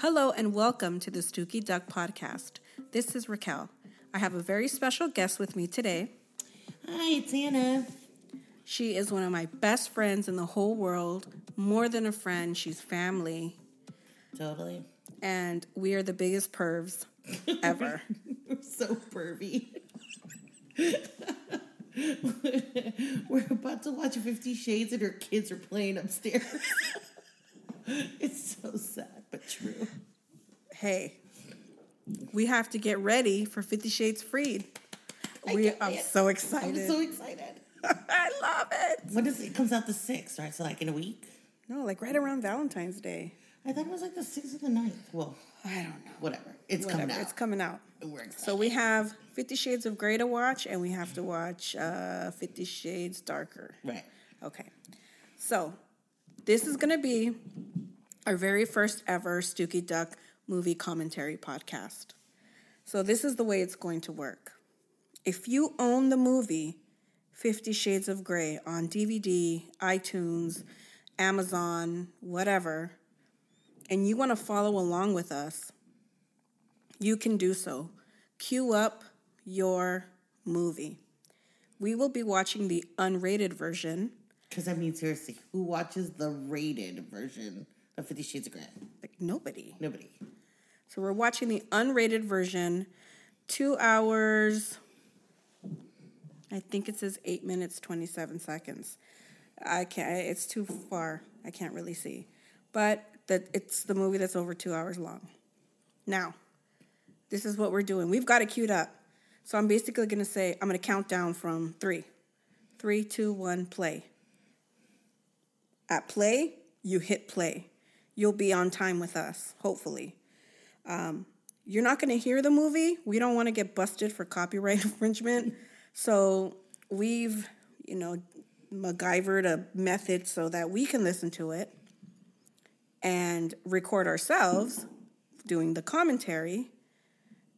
Hello and welcome to the Stooky Duck podcast. This is Raquel. I have a very special guest with me today. Hi, it's Anna. She is one of my best friends in the whole world. More than a friend, she's family. Totally. And we are the biggest pervs ever. We're so pervy. We're about to watch Fifty Shades and her kids are playing upstairs. it's so sad, but true. Hey, we have to get ready for Fifty Shades Freed. I We are so excited. I'm so excited. I love it. When does it comes out the 6th, right? So, like in a week? No, like right around Valentine's Day. I thought it was like the 6th or the 9th. Well, I don't know. whatever. It's Whatever. coming out. It's coming out. We're excited. So we have Fifty Shades of Grey to watch, and we have to watch uh, Fifty Shades Darker. right. Okay. So this is going to be our very first ever Stooky Duck movie commentary podcast. So this is the way it's going to work. If you own the movie Fifty Shades of Grey on DVD, iTunes, Amazon, whatever, and you want to follow along with us, you can do so. Queue up your movie. We will be watching the unrated version. Because, I mean, seriously, who watches the rated version of Fifty Shades of Grey? Like nobody. Nobody. So we're watching the unrated version, two hours. I think it says eight minutes twenty seven seconds. I can't. It's too far. I can't really see, but that it's the movie that's over two hours long. Now, this is what we're doing. We've got it queued up. So I'm basically going to say I'm going to count down from three, three, two, one, play. At play, you hit play. You'll be on time with us, hopefully. Um, you're not going to hear the movie. We don't want to get busted for copyright infringement. So we've, you know, MacGyvered a method so that we can listen to it and record ourselves doing the commentary.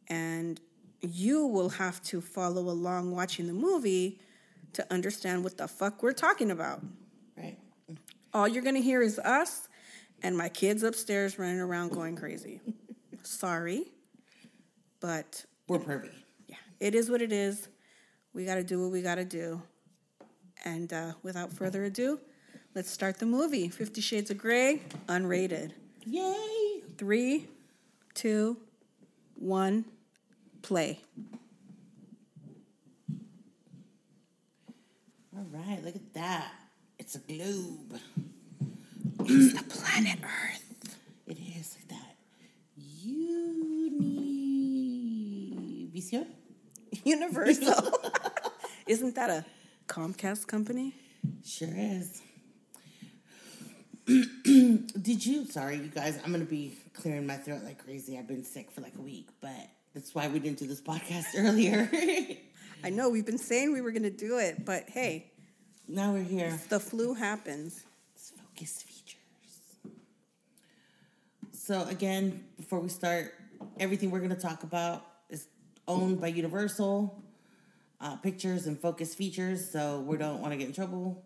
And you will have to follow along watching the movie to understand what the fuck we're talking about. Right. All you're gonna hear is us and my kids upstairs running around going crazy. Sorry, but We're pervy. yeah, it is what it is. We gotta do what we gotta do. And uh, without further ado, let's start the movie Fifty Shades of Grey, unrated. Yay! Three, two, one, play. All right, look at that. It's a globe. It's mm. the planet Earth. It is that. Univision? Universal. Isn't that a Comcast company? Sure is. Did you? Sorry, you guys. I'm gonna be clearing my throat like crazy. I've been sick for like a week, but that's why we didn't do this podcast earlier. I know we've been saying we were going to do it, but hey, now we're here. the flu happens. It's. So again, before we start, everything we're going to talk about is owned by Universal uh, Pictures and Focus Features, so we don't want to get in trouble.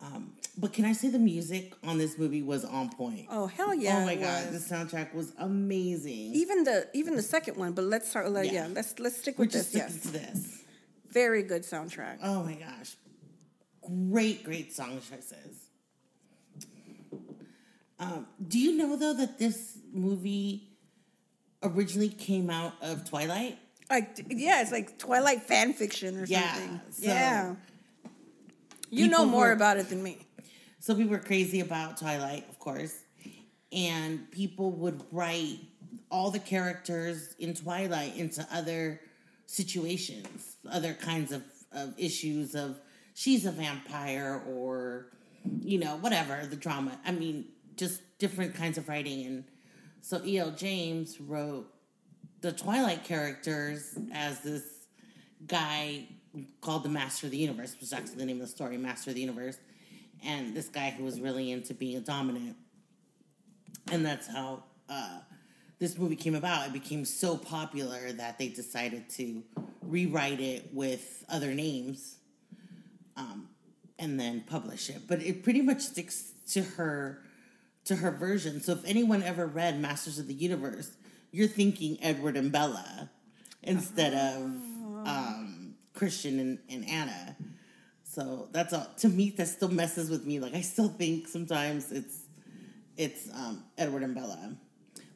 Um, but can I say the music on this movie was on point? Oh hell yeah! oh my god, the soundtrack was amazing. Even the even the second one, but let's start. Like, yeah. Yeah. let's let's stick with this. Yes, to this. very good soundtrack. Oh my gosh. Great, great song choices. Um, do you know though that this movie originally came out of Twilight? Like yeah, it's like Twilight fan fiction or Yeah, something. so yeah, you know more were- about it than me. So we were crazy about Twilight, of course. And people would write all the characters in Twilight into other situations, other kinds of, of issues of she's a vampire or, you know, whatever, the drama. I mean, just different kinds of writing. And so E.L. James wrote the Twilight characters as this guy called the Master of the Universe, which is actually the name of the story, Master of the Universe and this guy who was really into being a dominant. And that's how uh, this movie came about. It became so popular that they decided to rewrite it with other names um, and then publish it. But it pretty much sticks to her to her version. So if anyone ever read Masters of the Universe, you're thinking Edward and Bella instead of um, Christian and, and Anna. So that's all to me that still messes with me. Like I still think sometimes it's it's um, Edward and Bella.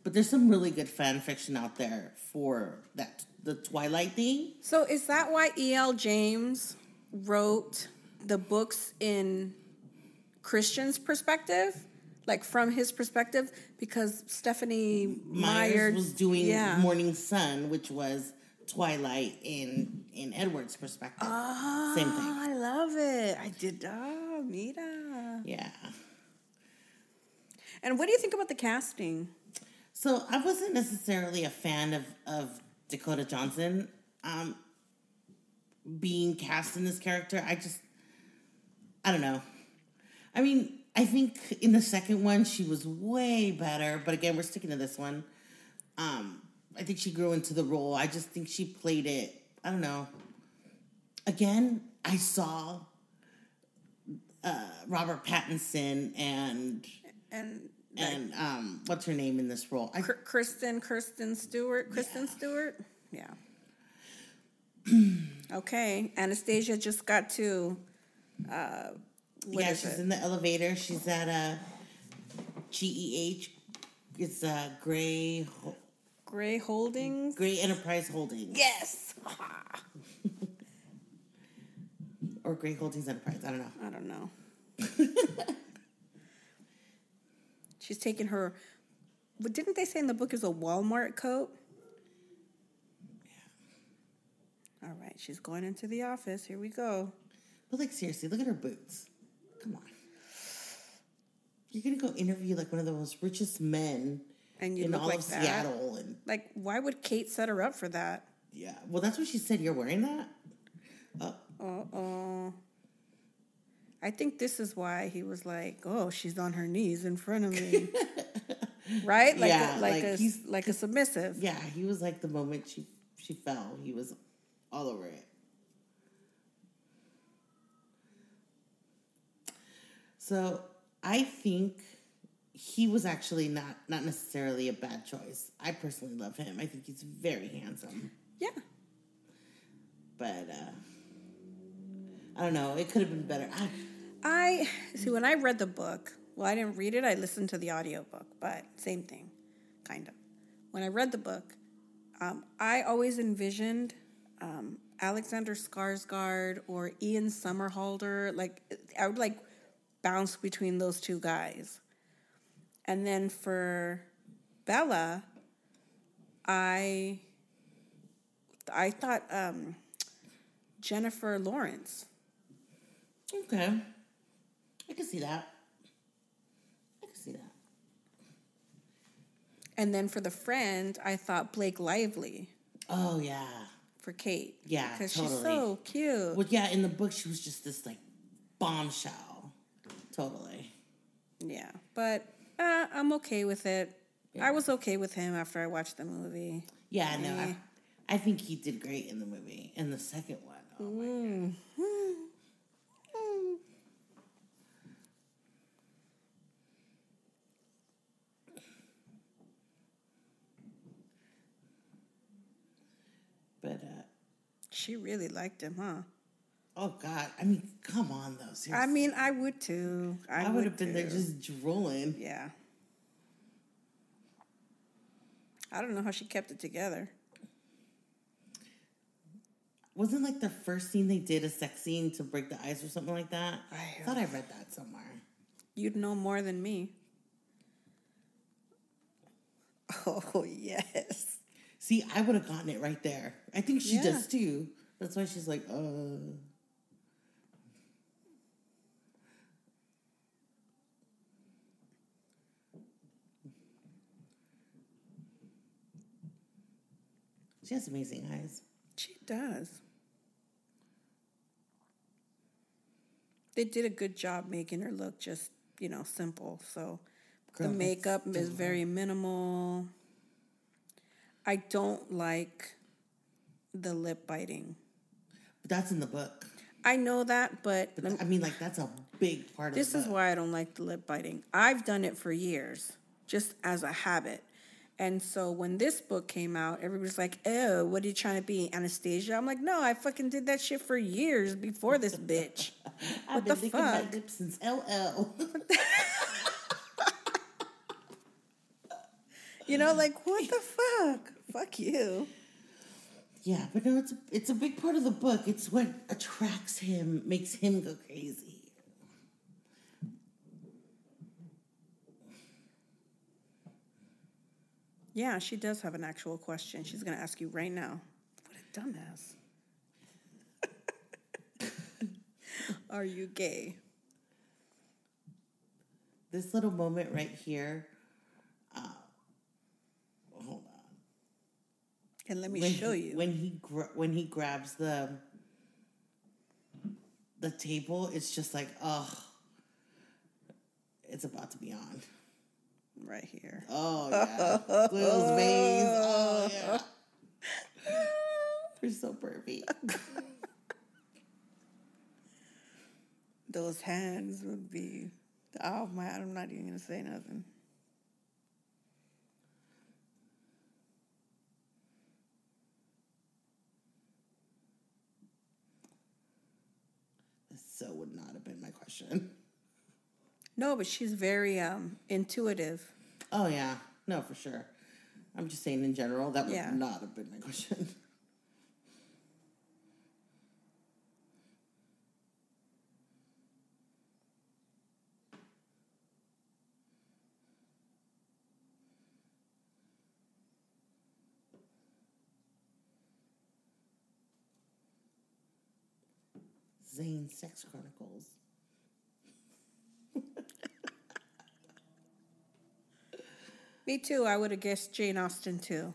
But there's some really good fan fiction out there for that the Twilight thing. So is that why E.L. James wrote the books in Christian's perspective? Like from his perspective? Because Stephanie Myers, Meyer was doing yeah. Morning Sun, which was Twilight in in Edward's perspective. Ah, Same thing. I love it. I did. Oh, mira. Yeah. And what do you think about the casting? So I wasn't necessarily a fan of of Dakota Johnson um, being cast in this character. I just, I don't know. I mean, I think in the second one she was way better, but again, we're sticking to this one. Um, I think she grew into the role. I just think she played it. I don't know. Again, I saw uh, Robert Pattinson and And and um, what's her name in this role? I, Kr- Kristen, Kirsten Stewart, Kristen Stewart. Yeah. okay, Anastasia just got to. Uh, what yeah, she's it? in the elevator. She's at a GEH. It's uh, Grey Grey Holdings. Grey Enterprise Holdings Yes. or Grey Holdings Enterprise. I don't know. I don't know. She's taking her. But didn't they say in the book is a Walmart coat? Yeah. All right, she's going into the office. Here we go. But like seriously, look at her boots. Come on. You're gonna go interview like one of the most richest men And you in look all like of that. Seattle, and Like, why would Kate set her up for that? yeah. Well, that's what she said. You're wearing that. Uh, Uh oh. I think this is why he was like, "Oh, she's on her knees in front of me," right? Like, Yeah, a, like, like a he's- like a submissive. yeah, he was like the moment she she fell, he was all over it. So I think he was actually not not necessarily a bad choice. I personally love him. I think he's very handsome. Yeah. But uh I don't know, it could have been better. I, I see when I read the book. Well, I didn't read it. I listened to the audiobook, but same thing, kind of. When I read the book, um, I always envisioned um, Alexander Skarsgård or Ian Somerhalder. Like I would like bounce between those two guys. And then for Bella, I I thought um, Jennifer Lawrence. okay. I can see that. I can see that. And then for the friend, I thought Blake Lively Oh yeah. for Kate. Yeah, because she's so cute. Well yeah, in the book she was just this like bombshell. Totally. Yeah, but uh, I'm okay with it. I was okay with him after I watched the movie. Yeah, no, Eh. I, I think he did great in the movie. In the second one, oh my God. But uh, She really liked him, huh? Oh god, I mean, come on though. Seriously. I mean, I would too. I, I would have been there too. just drooling. Yeah. I don't know how she kept it together. Wasn't like the first scene they did a sex scene to break the ice or something like that? I- thought I read that somewhere. You'd know more than me. Oh yes. See, I would have gotten it right there. I think she Yeah. does too. That's why she's like, uh. She has amazing eyes. She does. They did a good job making her look just, you know, simple. So Girl, the makeup is very minimal. I don't like the lip biting. But that's in the book. I know that, but But I mean, like that's a big part this of This is why I don't like the lip biting. I've done it for years, just as a habit. And so when this book came out, everybody's like, "Oh, what are you trying to be, Anastasia?" I'm like, "No, I fucking did that shit for years before this bitch." I've what been the licking my lips since LL. You know, like what the fuck? Fuck you. yeah, but no, it's a, it's a big part of the book. It's what attracts him, makes him go crazy. Yeah, she does have an actual question. She's gonna ask you right now. What a dumbass. Are you gay? This little moment right here. Uh, hold on. And let me when show he, you. when he gra- when he grabs the the table. It's just like oh, it's about to be on. Right here. Oh yeah, those veins. Oh yeah, they're so perfect. Those hands would be. Oh my! I'm not even gonna say nothing. So would not have been my question. No, but she's very um intuitive. Oh yeah, no for sure. I'm just saying in general that would Yeah. not have been my question. Zane Sex Chronicles. Me too. I would have guessed Jane Austen too.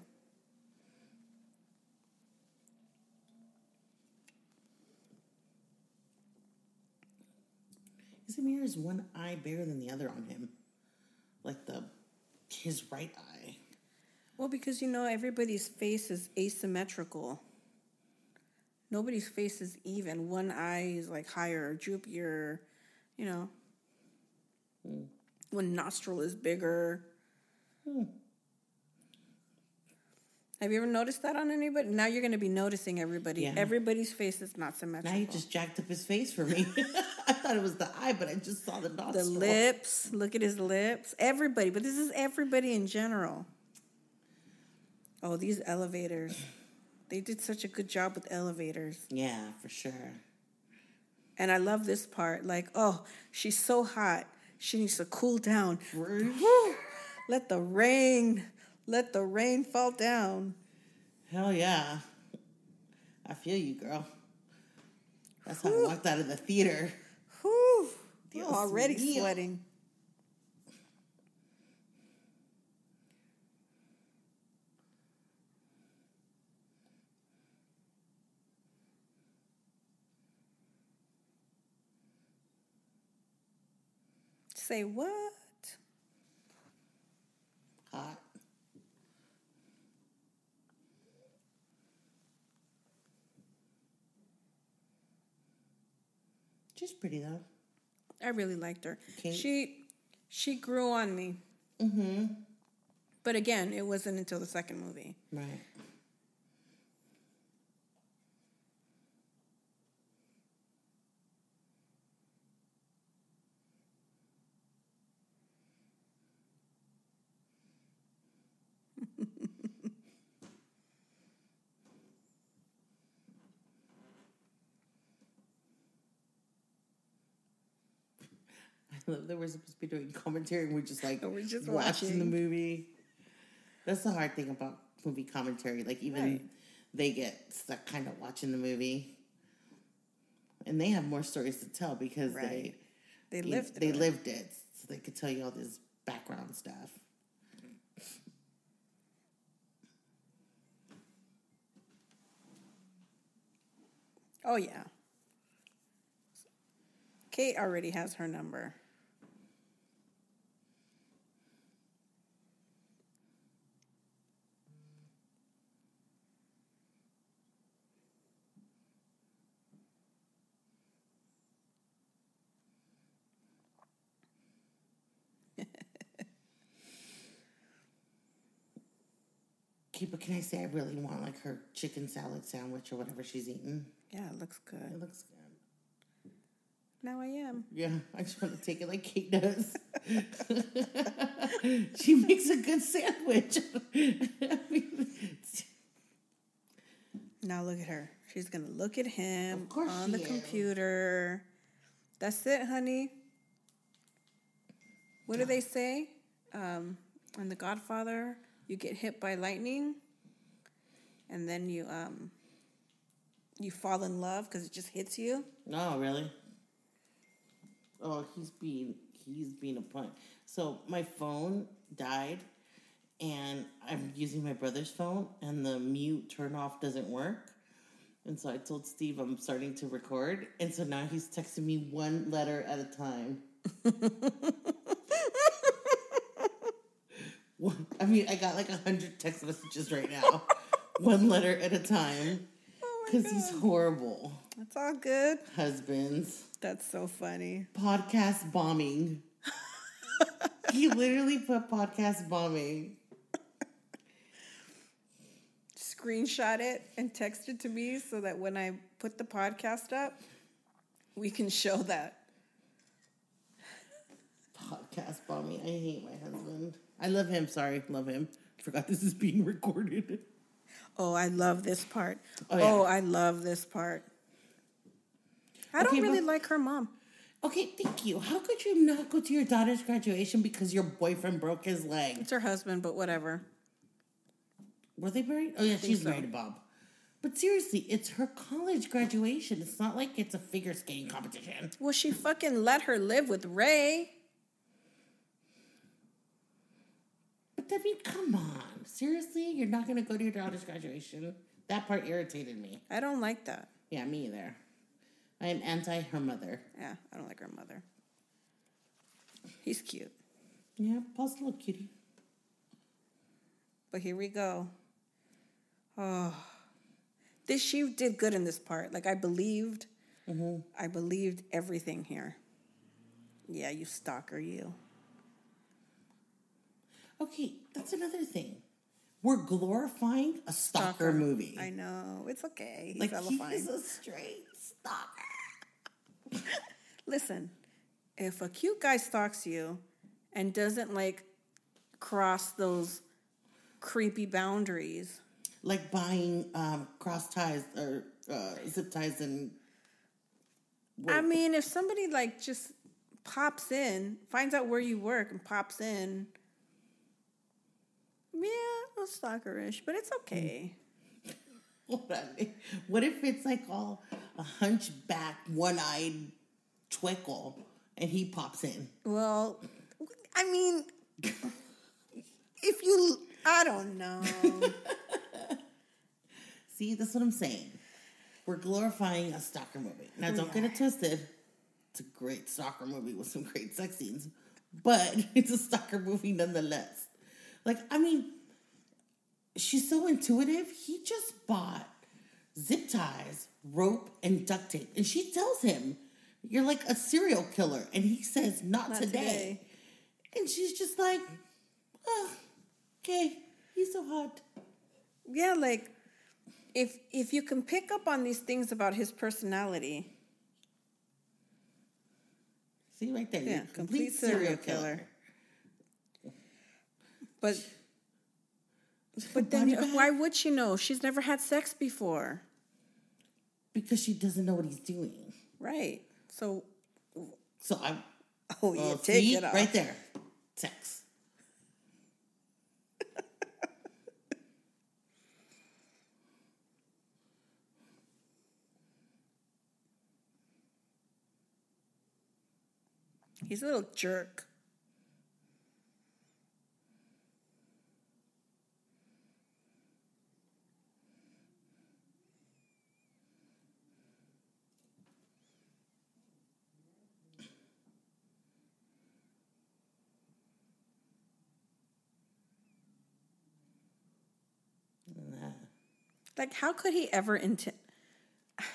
Isamir is one eye bigger than the other on him. Like the his right eye. Well, because you know everybody's face is asymmetrical. Nobody's face is even. One eye is like higher or droopier, you know. Hmm. One nostril is bigger. Have you ever noticed that on anybody? Now you're going to be noticing everybody. Yeah. Everybody's face is not symmetrical. Now you just jacked up his face for me. I thought it was the eye, but I just saw the the lips. Look at his lips. Everybody, but this is everybody in general. Oh, these elevators. They did such a good job with elevators. Yeah, for sure. And I love this part. Like, oh, she's so hot. She needs to cool down. Whew. Let the rain, let the rain fall down. Hell yeah. I feel you, girl. That's how I walked out of the theater. Whew. I'm already sweating. Say what? Hot. She's pretty though. I really liked her. Okay. She she grew on me. Mm-hmm. But again, it wasn't until the second movie. Right. That we're supposed to be doing commentary and we're just like we're just watching the movie. That's the hard thing about movie commentary. Like even Right. they get stuck kind of watching the movie, and they have more stories to tell because Right. They they lived they it. lived it, so they could tell you all this background stuff. Oh yeah. Kate already has her number. Okay, but can I say I really want like her chicken salad sandwich or whatever she's eating? Yeah, it looks good. It looks good. Now I am. Yeah, I just want to take it like Kate does. she makes a good sandwich. Now look at her. She's gonna look at him on the is. computer. That's it, honey. What do they say? Um, in The Godfather, you get hit by lightning, and then you um, you fall in love because it just hits you. oh, really? Oh, he's being he's being a punk. So my phone died, and I'm using my brother's phone, and the mute turn off doesn't work. And so I told Steve I'm starting to record, and so now he's texting me one letter at a time. One- I mean, I got like a hundred text messages right now, one letter at a time, Oh because he's horrible. That's all good. Husbands That's so funny. podcast bombing. he literally put podcast bombing. Screenshot it and text it to me so that when I put the podcast up, we can show that. Podcast bombing. I hate my husband. I love him. Sorry, love him. Forgot this is being recorded. Oh, I love this part. Oh, Oh. I love this part. I Okay, don't really but- like her mom. Okay, thank you. How could you not go to your daughter's graduation because your boyfriend broke his leg? It's her husband, but whatever. Were they married? Oh yeah, she's so. married to Bob. But seriously, it's her college graduation. It's not like it's a figure skating competition. Well, she fucking let her live with Ray. I mean, come on. Seriously, you're not gonna go to your daughter's graduation? That part irritated me. I don't like that. Yeah, me either. I am anti her mother. Yeah, I don't like her mother. He's cute. Yeah, Paul's a little cutie. But here we go. Oh, this she did good in this part. Like I believed, mm-hmm. I believed everything here. Yeah, you stalker, you. Okay, that's another thing. We're glorifying a stalker, movie. I know it's okay. He's like he fine. is a straight stalker. Listen, if a cute guy stalks you and doesn't like cross those creepy boundaries, Like buying um, cross ties or uh, zip ties and I mean, if somebody like just pops in, finds out where you work and pops in, yeah, a little stalkerish, but it's okay. What if it's like all a hunchback, one-eyed twinkle, and he pops in? Well, I mean, if you, I don't know. See, that's what I'm saying. We're glorifying a stalker movie. Now, don't get it twisted. It's a great stalker movie with some great sex scenes, but it's a stalker movie nonetheless. Like, I mean, she's so intuitive. He just bought zip ties, rope, and duct tape, and she tells him, "You're like a serial killer," and he says, "Not, Not today. today. And she's just like, "Oh, okay, he's so hot." yeah, like if if you can pick up on these things about his personality, See right there, Yeah, a complete serial killer. But but then Body why would she know? She's never had sex before, because she doesn't know what he's doing. right? So So I oh yeah, uh, take see, it off. right there, sex. He's a little jerk. Like, how could he ever intend? Did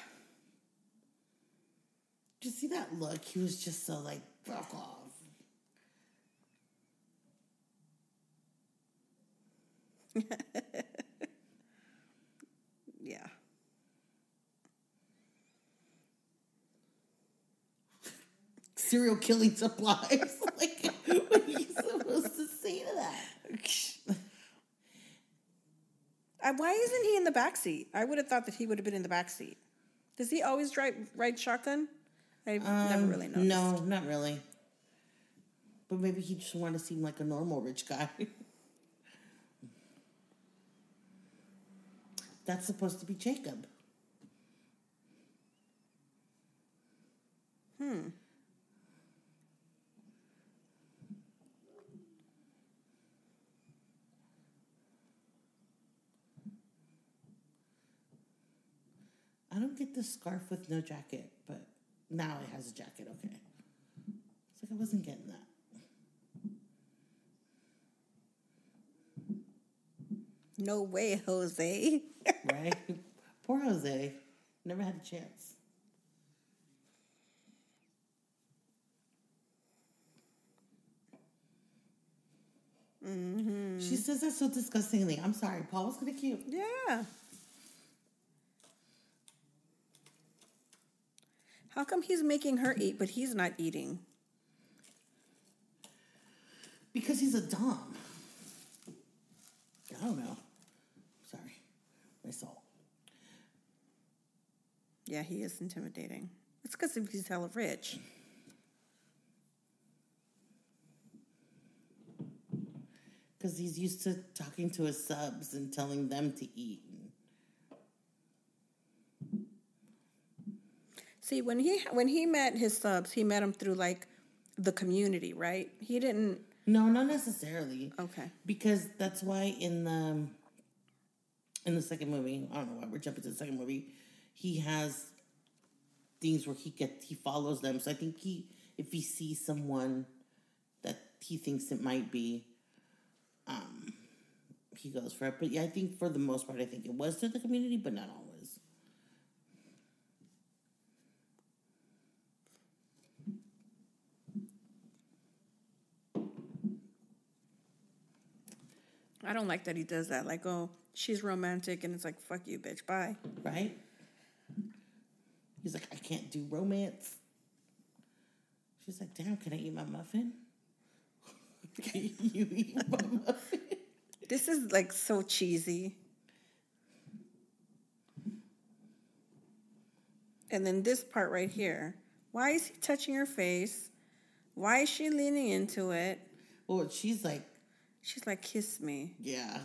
you see that look? He was just so like, fuck off. yeah. Serial killing supplies. like, what are you supposed to say to that? Why isn't he in the back seat? I would have thought that he would have been in the back seat. Does he always drive ride shotgun? I've never really noticed. No, not really. But maybe he just wanted to seem like a normal rich guy. That's supposed to be Jacob. Hmm. I don't get the scarf with no jacket, but now it has a jacket. Okay. It's like I wasn't getting that. No way, Jose. Right? Poor Jose. Never had a chance. Mm-hmm. She says that so disgustingly. I'm sorry. Paul was kind of cute. yeah. How come he's making her eat, but he's not eating? Because he's a dom. I don't know. Sorry. My soul. Yeah, he is intimidating. It's because he's hella rich. Because he's used to talking to his subs and telling them to eat. See, when he when he met his subs, he met them through like the community, right? He didn't. No, not necessarily. Okay. Because that's why in the in the second movie, I don't know why we're jumping to the second movie, he has things where he get he follows them. So I think he if he sees someone that he thinks it might be, um, he goes for it. But yeah, I think for the most part, I think it was through the community, but not always. I don't like that he does that. Like, oh, she's romantic, and it's like, fuck you, bitch, bye. Right? He's like, I can't do romance. She's like, damn, can I eat my muffin? can you eat my muffin? This is like so cheesy. And then this part right here. Why is he touching her face? Why is she leaning into it? Well, she's like, She's like, kiss me. yeah.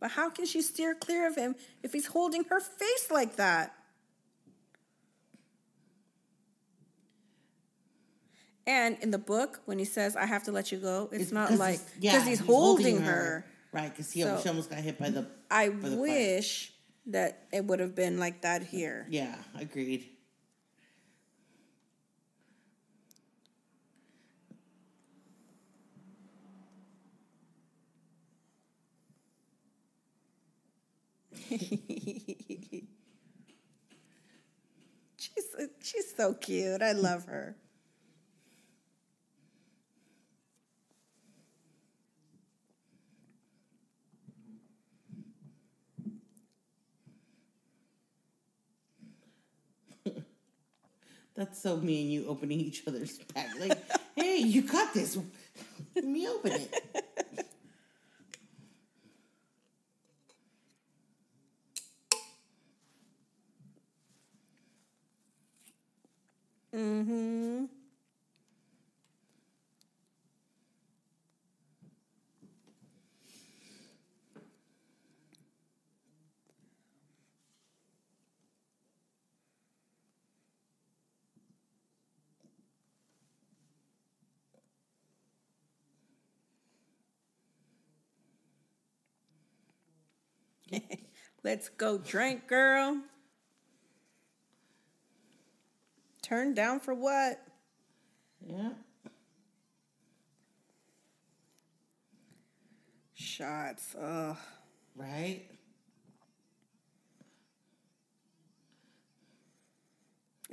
But how can she steer clear of him if he's holding her face like that? And in the book, when he says, I have to let you go, it's, not 'cause like, he's- because he's, holding, her. Right, because he So- she almost got hit by the. I by the fire. wish that it would have been like that here. Yeah, agreed. She's she's so cute. I love her. That's so me and you opening each other's bag. Like, hey, you got this. Let me open it. Mm-hmm. Let's go drink, girl. Turn down for what? Yeah. Shots. Ugh. Right?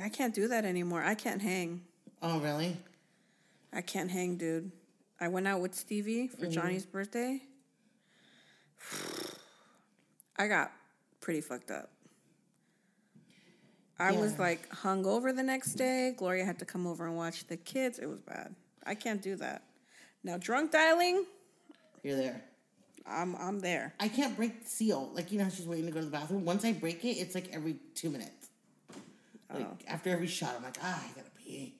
I can't do that anymore. I can't hang. Oh, really? I can't hang, dude. I went out with Stevie for mm-hmm. Johnny's birthday. I got pretty fucked up. I was Yeah. like hungover the next day. Gloria had to come over and watch the kids. It was bad. I can't do that. Now drunk dialing, You're there. I'm I'm there. I can't break the seal. Like you know, how she's waiting to go to the bathroom. Once I break it, it's like every two minutes. Like Oh. after every shot, I'm like, ah, I gotta pee.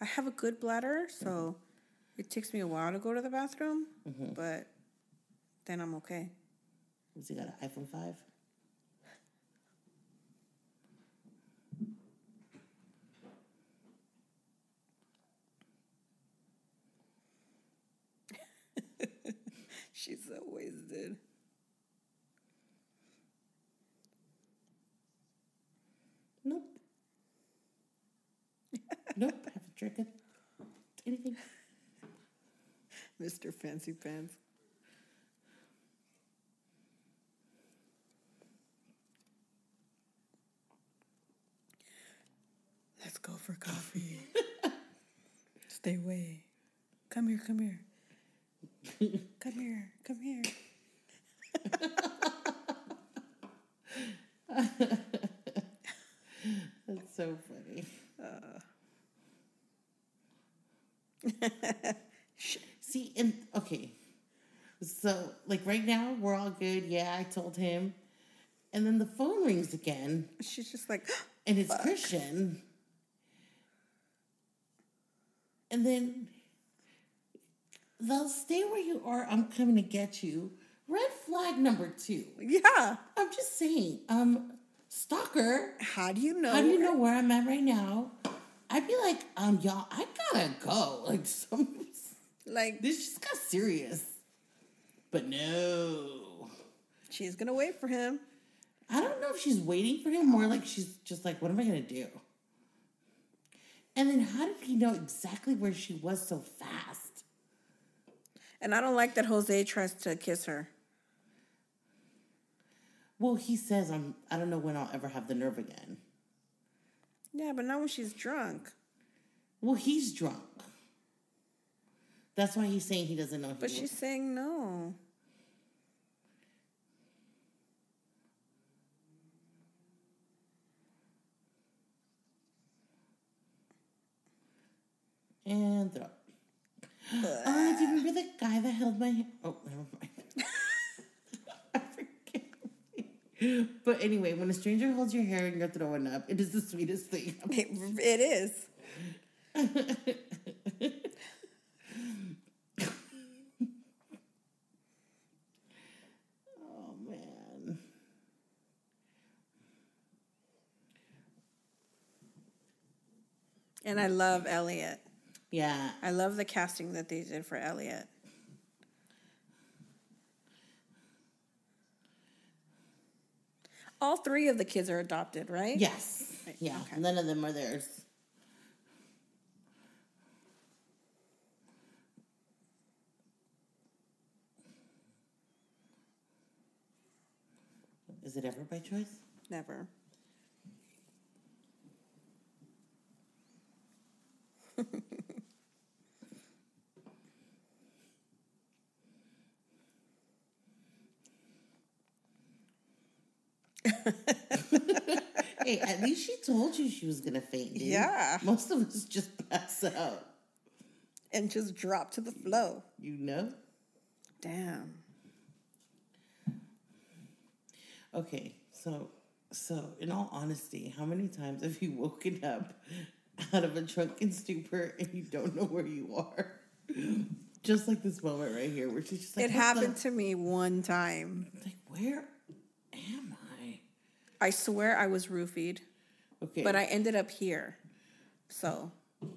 I have a good bladder, so it takes me a while to go to the bathroom, Mm-hmm. but then I'm okay. Has he got an iPhone five? She's so wasted. Nope. Nope. I haven't drinking anything. Mr. Fancy Pants. Let's go for coffee. Stay away. Come here, come here. Come here, come here. That's so funny. Uh, See, and okay. So, like right now, we're all good. Yeah, I told him. And then the phone rings again, She's just like, and it's Christian. And then they'll stay where you are. I'm coming to get you. Red flag number two. yeah. I'm just saying, um, stalker. How do you know? How do you know where I'm at right now? I'd be like, um, y'all, I gotta go. Like, some, Like, this just got serious. But no. she's gonna wait for him. I don't know if she's waiting for him, more like she's just like, what am I gonna do? And then how did he know exactly where she was so fast? And I don't like that Jose tries to kiss her. Well, he says, I'm, I don't know when I'll ever have the nerve again. Yeah, but not when she's drunk. Well, he's drunk. That's why he's saying he doesn't know. But he she's saying no. And throw. Oh, do you remember the guy that held my hand? Oh, never mind. I forget. But anyway, when a stranger holds your hair and you're throwing up, it is the sweetest thing. It, it is. Oh man. And I love Elliot. Yeah. I love the casting that they did for Elliot. All three of the kids are adopted, right? Yes. Yeah. okay. None of them are theirs. Is it ever by choice? Never. hey, at least she told you she was gonna faint. Dude. Yeah. Most of us just pass out. And just drop to the flow. You know. Damn. Okay, so so in all honesty, how many times have you woken up out of a drunken stupor and you don't know where you are? Just like this moment right here, where she's just like, It "What the-" happened to me one time. Like, where? I swear I was roofied, Okay, but I ended up here. So,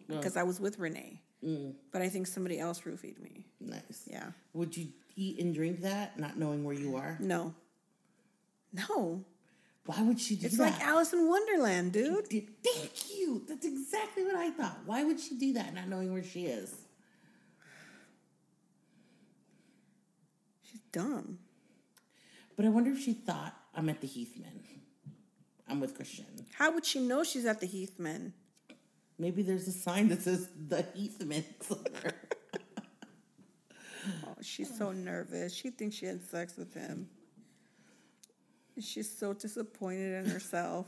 because I was with Renee. Mm. But I think somebody else roofied me. nice. Yeah. Would you eat and drink that, not knowing where you are? No. No. Why would she do It's that? It's like Alice in Wonderland, dude. Thank you. That's exactly what I thought. Why would she do that, not knowing where she is? She's dumb. But I wonder if she thought I'm at the Heathman. I'm with Christian. How would she know she's at the Heathman? Maybe there's a sign that says the Heathman. oh, she's so nervous. She thinks she had sex with him. She's so disappointed in herself.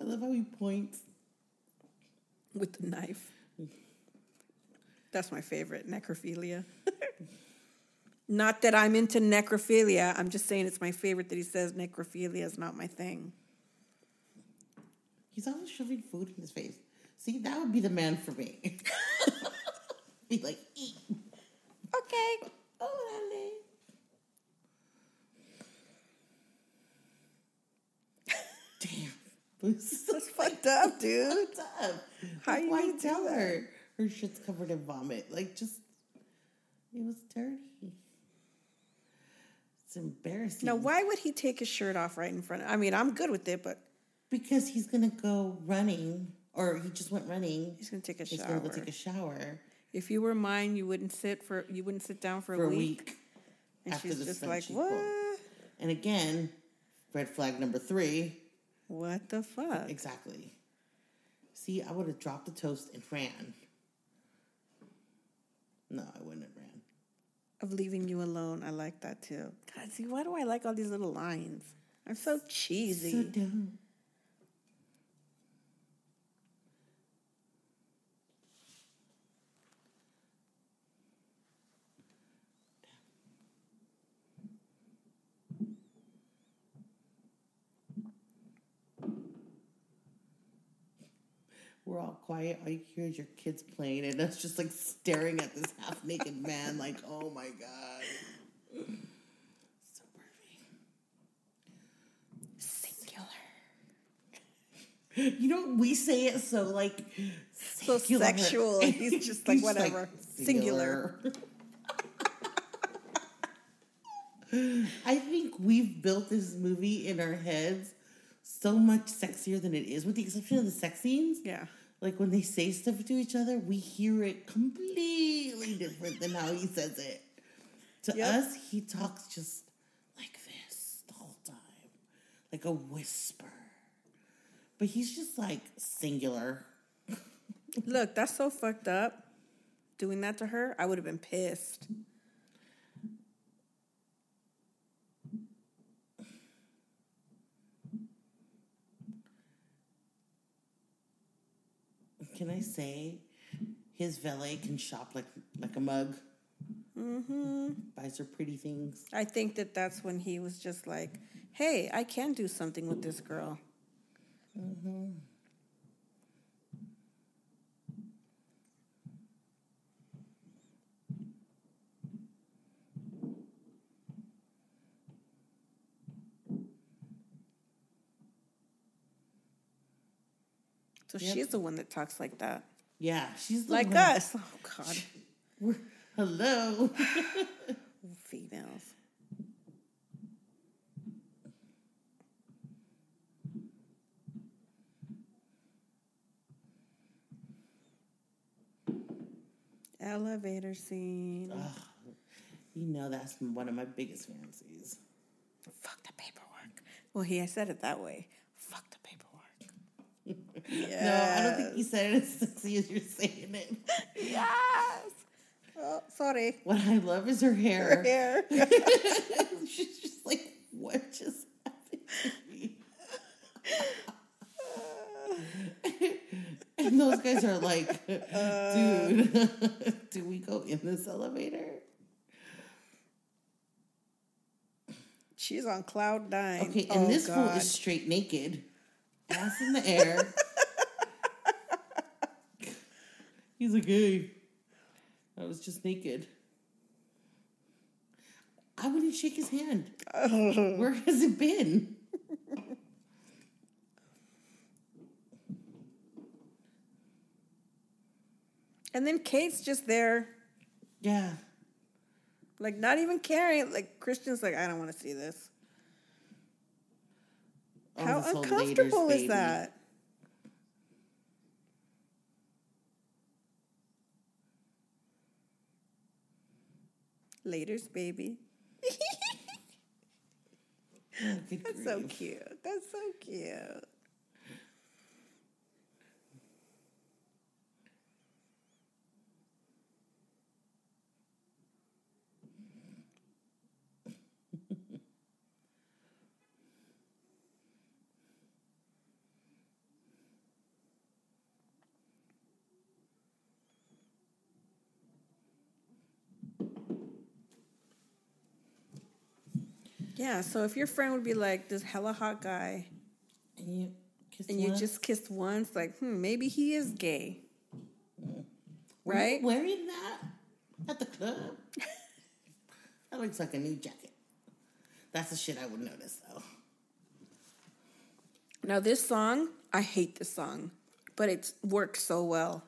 I love how he points with the knife. That's my favorite necrophilia. not that I'm into necrophilia. I'm just saying it's my favorite that he says necrophilia is not my thing. He's always shoving food in his face. See, that would be the man for me. be like, eat. Okay. Oh, darling. Damn. This is fucked up, dude. fucked up. How Like, you why tell her? Her shit's covered in vomit. Like, just, it was dirty. It's embarrassing. Now, why would he take his shirt off right in front? Of, I mean, I'm good with it, but Because he's gonna go running, or he just went running. he's gonna take a He's shower. gonna go take a shower if you were mine, you wouldn't sit for you wouldn't sit down for, for a week. week. And after she's the just like, what? pull. And again, red flag number three. What the fuck? Exactly. See, I would have dropped the toast and ran. No, I wouldn't have. Of leaving you alone. I like that too. God, see, why do I like all these little lines? I'm so cheesy. So dumb. We're all quiet. All you hear is your kids playing, and us just like staring at this half naked man, like, oh my god. So perfect. Singular. You know, we say it so like So singular. sexual. He's just like, whatever. Singular. I think we've built this movie in our heads so much sexier than it is, with the exception of the sex scenes. Yeah. Like when they say stuff to each other, we hear it completely different than how he says it. To Yep. us, he talks just like this the whole time, like a whisper. But he's just like singular. Look, that's so fucked up. Doing that to her, I would have been pissed. Can I say his valet can shop like like a mug? Mm-hmm. Buys her pretty things. I think that that's when he was just like, hey, I can do something with this girl. So Yep. she's the one that talks like that. Yeah, she's the Like one- us. Oh, God. We're, hello. Females. Elevator scene. Ugh, you know that's one of my biggest fantasies. Fuck the paperwork. Well, he said it that way. Paperwork. No, I don't think you said it as sexy as you're saying it. Yes. Oh, sorry. What I love is her hair. Here. She's just like, what just happened to me? and those guys are like, uh. dude, do we go in this elevator? She's on cloud nine. Okay, and oh, this fool is straight naked, ass in the air. He's a gay. I was just naked. I wouldn't shake his hand. Where has it been? And then Kate's just there, Yeah. like not even caring. Like Christian's like, I don't want to see this. Oh, How this whole Laters uncomfortable is baby. that? Later's baby. Oh, That's so cute. That's so cute. Yeah, so if your friend would be like this hella hot guy And you kiss and you just kissed once, like, hmm, maybe he is gay. Were you right? wearing that at the club? that looks like a new jacket. That's the shit I would notice though. Now, this song, I hate this song, but it works so well.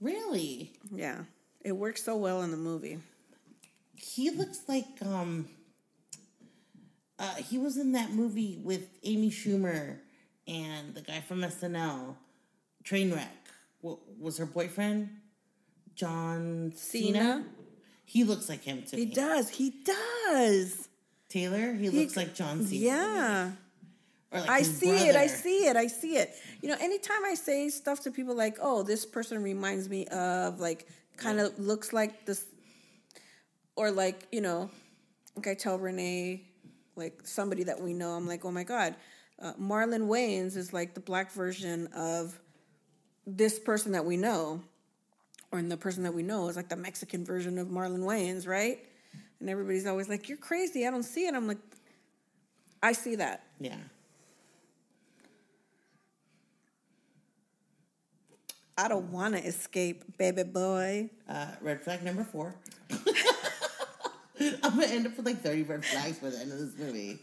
Really? Yeah, it works so well in the movie. He looks like um uh he was in that movie with Amy Schumer and the guy from SNL, Trainwreck. What was her boyfriend? John Cena. Cena? He looks like him to He me. does. He does. Taylor, he, looks like John Cena. Yeah. Or like I see it. I see it. I see it. You know, anytime I say stuff to people like, "Oh, this person reminds me of," like, kind of looks like this, or like, you know, like I tell Renee, like somebody that we know, I'm like, "Oh my god, uh, Marlon Wayans is like the black version of this person that we know." Or the person that we know is like the Mexican version of Marlon Wayans, right? And everybody's always like, "You're crazy. I don't see it." I'm like, I see that. Yeah. I don't want to escape, baby boy. Uh, red flag number four. I'm gonna end up with like 30 red flags by the end of this movie.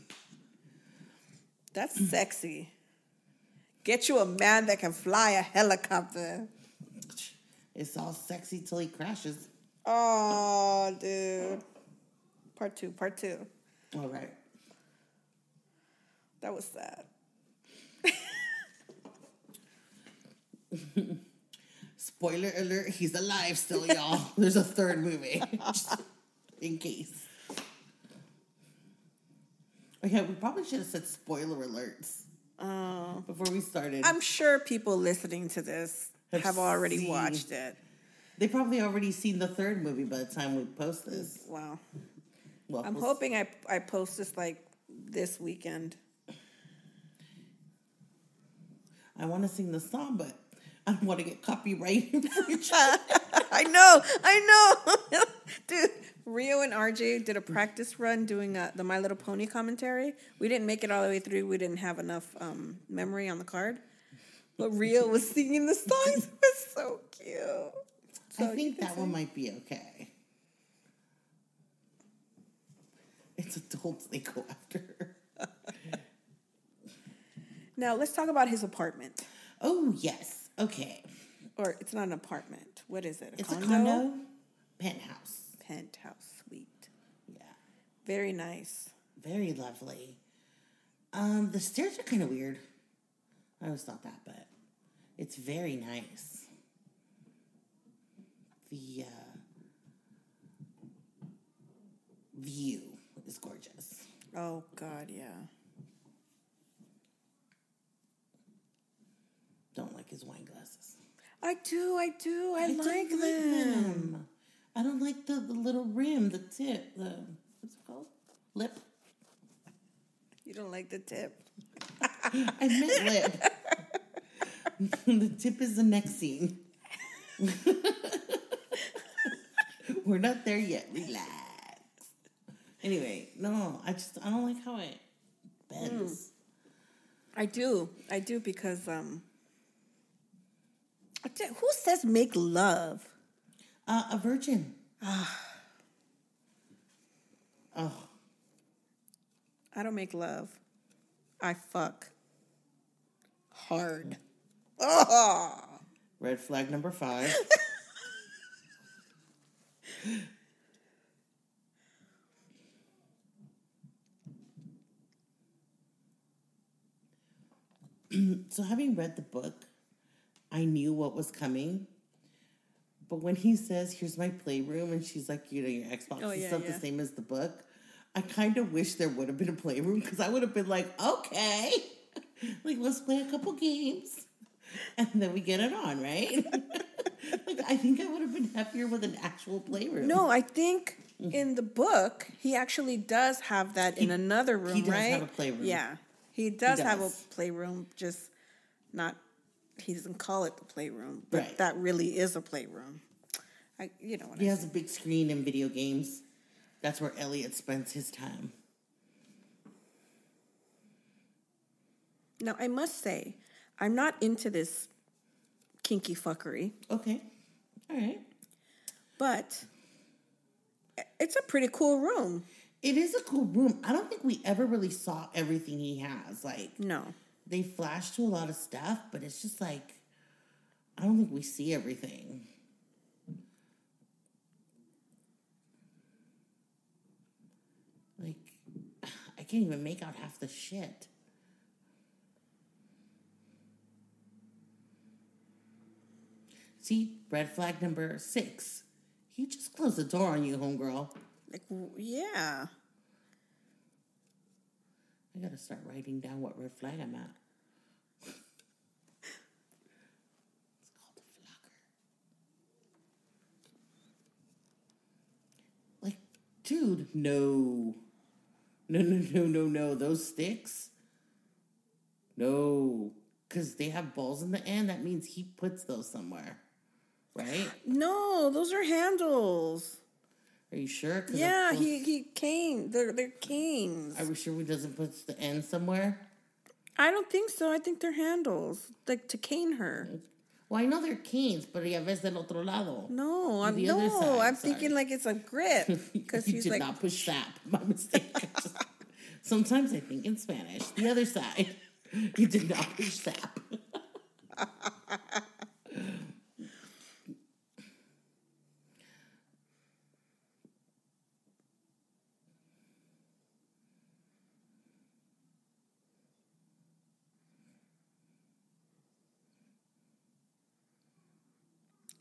That's sexy. Get you a man that can fly a helicopter. It's all sexy till he crashes. Oh, dude. Part two, part two. All right. That was sad. Spoiler alert, he's alive still, y'all. There's a third movie. In case. Okay, we probably should have said spoiler alerts Oh. before we started. I'm sure people listening to this Have have already seen- watched it. they probably already seen the third movie by the time we post this. Wow. Well, I'm we'll hoping I, I post this like this weekend. I want to sing the song, but I don't want to get copyright. I know, I know. Dude, Rio and RJ did a practice run doing uh, the My Little Pony commentary. We didn't make it all the way through. We didn't have enough um, memory on the card. But Rio was singing the songs. It was so cute. I So you think that one might be okay. It's adults they go after. Now let's talk about his apartment. Oh yes, okay. Or it's not an apartment. What is it? A It's condo? a condo penthouse. Penthouse suite. Yeah, Very nice. very lovely. Um, the stairs are kind of weird. I always thought that, but it's very nice. The uh, view is gorgeous. Oh God, yeah. Don't like his wine glasses. I do, I do. I, don't like them. I don't like the, the little rim, the tip, the what's it called? Lip. You don't like the tip. I meant lip. the tip is the next scene. We're not there yet. Relax. Anyway, no, I just I don't like how it bends. I do. I do because um who says make love? Uh, a virgin. Ah. oh, I don't make love. I fuck. Hard. Oh. red flag number five. so having read the book, I knew what was coming. But when he says, "Here's my playroom," and she's like, "You know, your Xbox Oh, is yeah, stuff yeah. the same as the book," I kind of wish there would have been a playroom because I would have been like, "Okay, like let's play a couple games, and then we get it on, right?" like I think I would have been happier with an actual playroom. No, I think mm-hmm. in the book he actually does have that in another room, he does right? have a playroom. Yeah. He does, have a playroom, just not he doesn't call it the playroom, but right. that really is a playroom. I, you know, he I has mean. a big screen and video games. That's where Elliot spends his time. Now, I must say, I'm not into this kinky fuckery. Okay. All right. But it's a pretty cool room. It is a cool room. I don't think we ever really saw everything he has. Like, no they flash to a lot of stuff, but it's just like I don't think we see everything. Like I can't even make out half the shit. See, red flag number six. He just closed the door on you, homegirl. Like, yeah. I gotta start writing down what red flag I'm at. it's called a flogger. Like, dude, no. No, no, no, no, no. Those sticks? No. Because they have balls in the end. That means he puts those somewhere. Right? No, those are handles. Are you sure? Yeah, he, he cane. They're, they're canes. Are we sure he doesn't put the end somewhere? I don't think so. I think they're handles, like to cane her. Well, I know they're canes, but ya ves del otro lado. No, I'm The no. side, I'm sorry. thinking like it's a grip because you he's did like not push sap. My mistake. Just- Sometimes I think in Spanish. The other side. You did not push sap.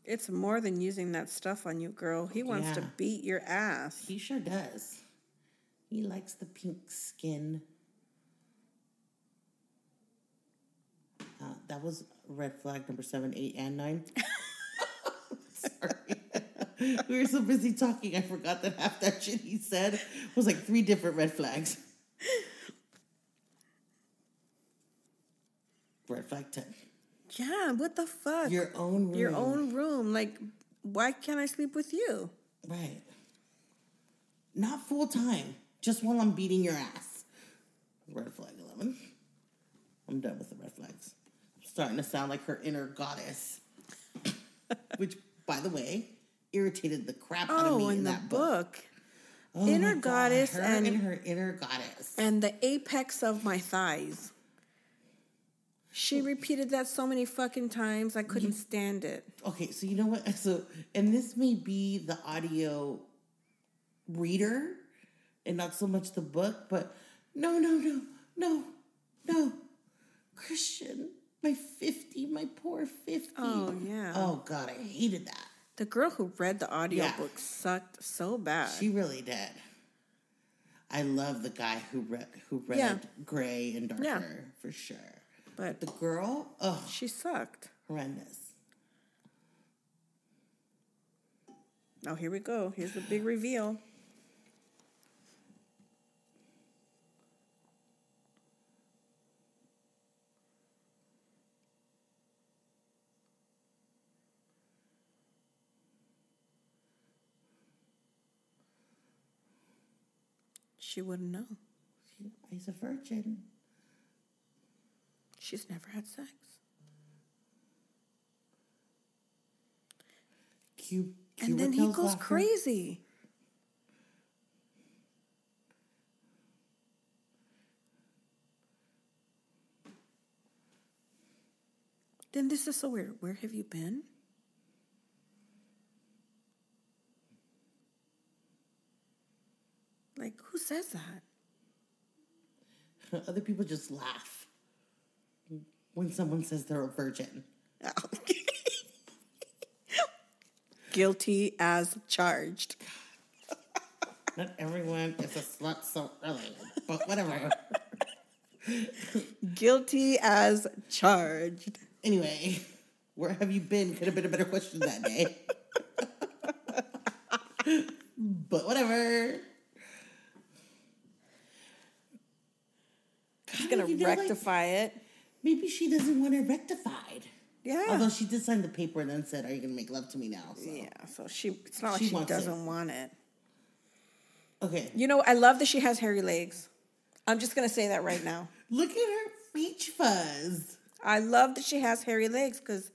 It's more than using that stuff on you, girl. He wants to beat your ass. He sure does. He likes the pink skin. Uh, that was red flag number seven, eight, and nine. Sorry. we were so busy talking, I forgot that half that shit he said was like three different red flags. Red flag 10. Yeah, what the fuck? Your own room. Your own room. Like, why can't I sleep with you? Right. Not full time, just while I'm beating your ass. Red flag 11. I'm done with the red flags. I'm starting to sound like her inner goddess. Which, by the way, irritated the crap out of Oh, me in in the that book. book. Oh Inner God, goddess her and- her inner goddess. And the apex of my thighs. She oh. repeated that so many fucking times, I couldn't stand it. Okay, so you know what? So, and this may be the audio reader and not so much the book, but no, no, no, no, no. Christian, my 50, my poor 50. Oh, yeah. Oh, God, I hated that. The girl who read the audiobook sucked so bad. She really did. I love the guy who read who read Yeah. Grey and Darker Yeah. for sure. But The girl, oh, she sucked. horrendous. Oh, here we go. Here's the big reveal. She wouldn't know. He's a virgin. She's never had sex. Q, And then he goes locker. crazy. Then this is so weird. Where have you been? Like, who says that? Other people just laugh when someone says they're a virgin. Guilty as charged. Not everyone is a slut, so early, but whatever. Guilty as charged. anyway, where have you been? Could have been a better question that day. but whatever. He's gonna You know, like, rectify it. Maybe she doesn't want it rectified. Yeah. Although she did sign the paper and then said, "Are you going to make love to me now?" So. yeah. So she. It's not like She she, wants it. doesn't want it. Okay. You know, I love that she has hairy legs. I'm just gonna say that right now. Look at her Beach Fuzz. I love that she has hairy legs because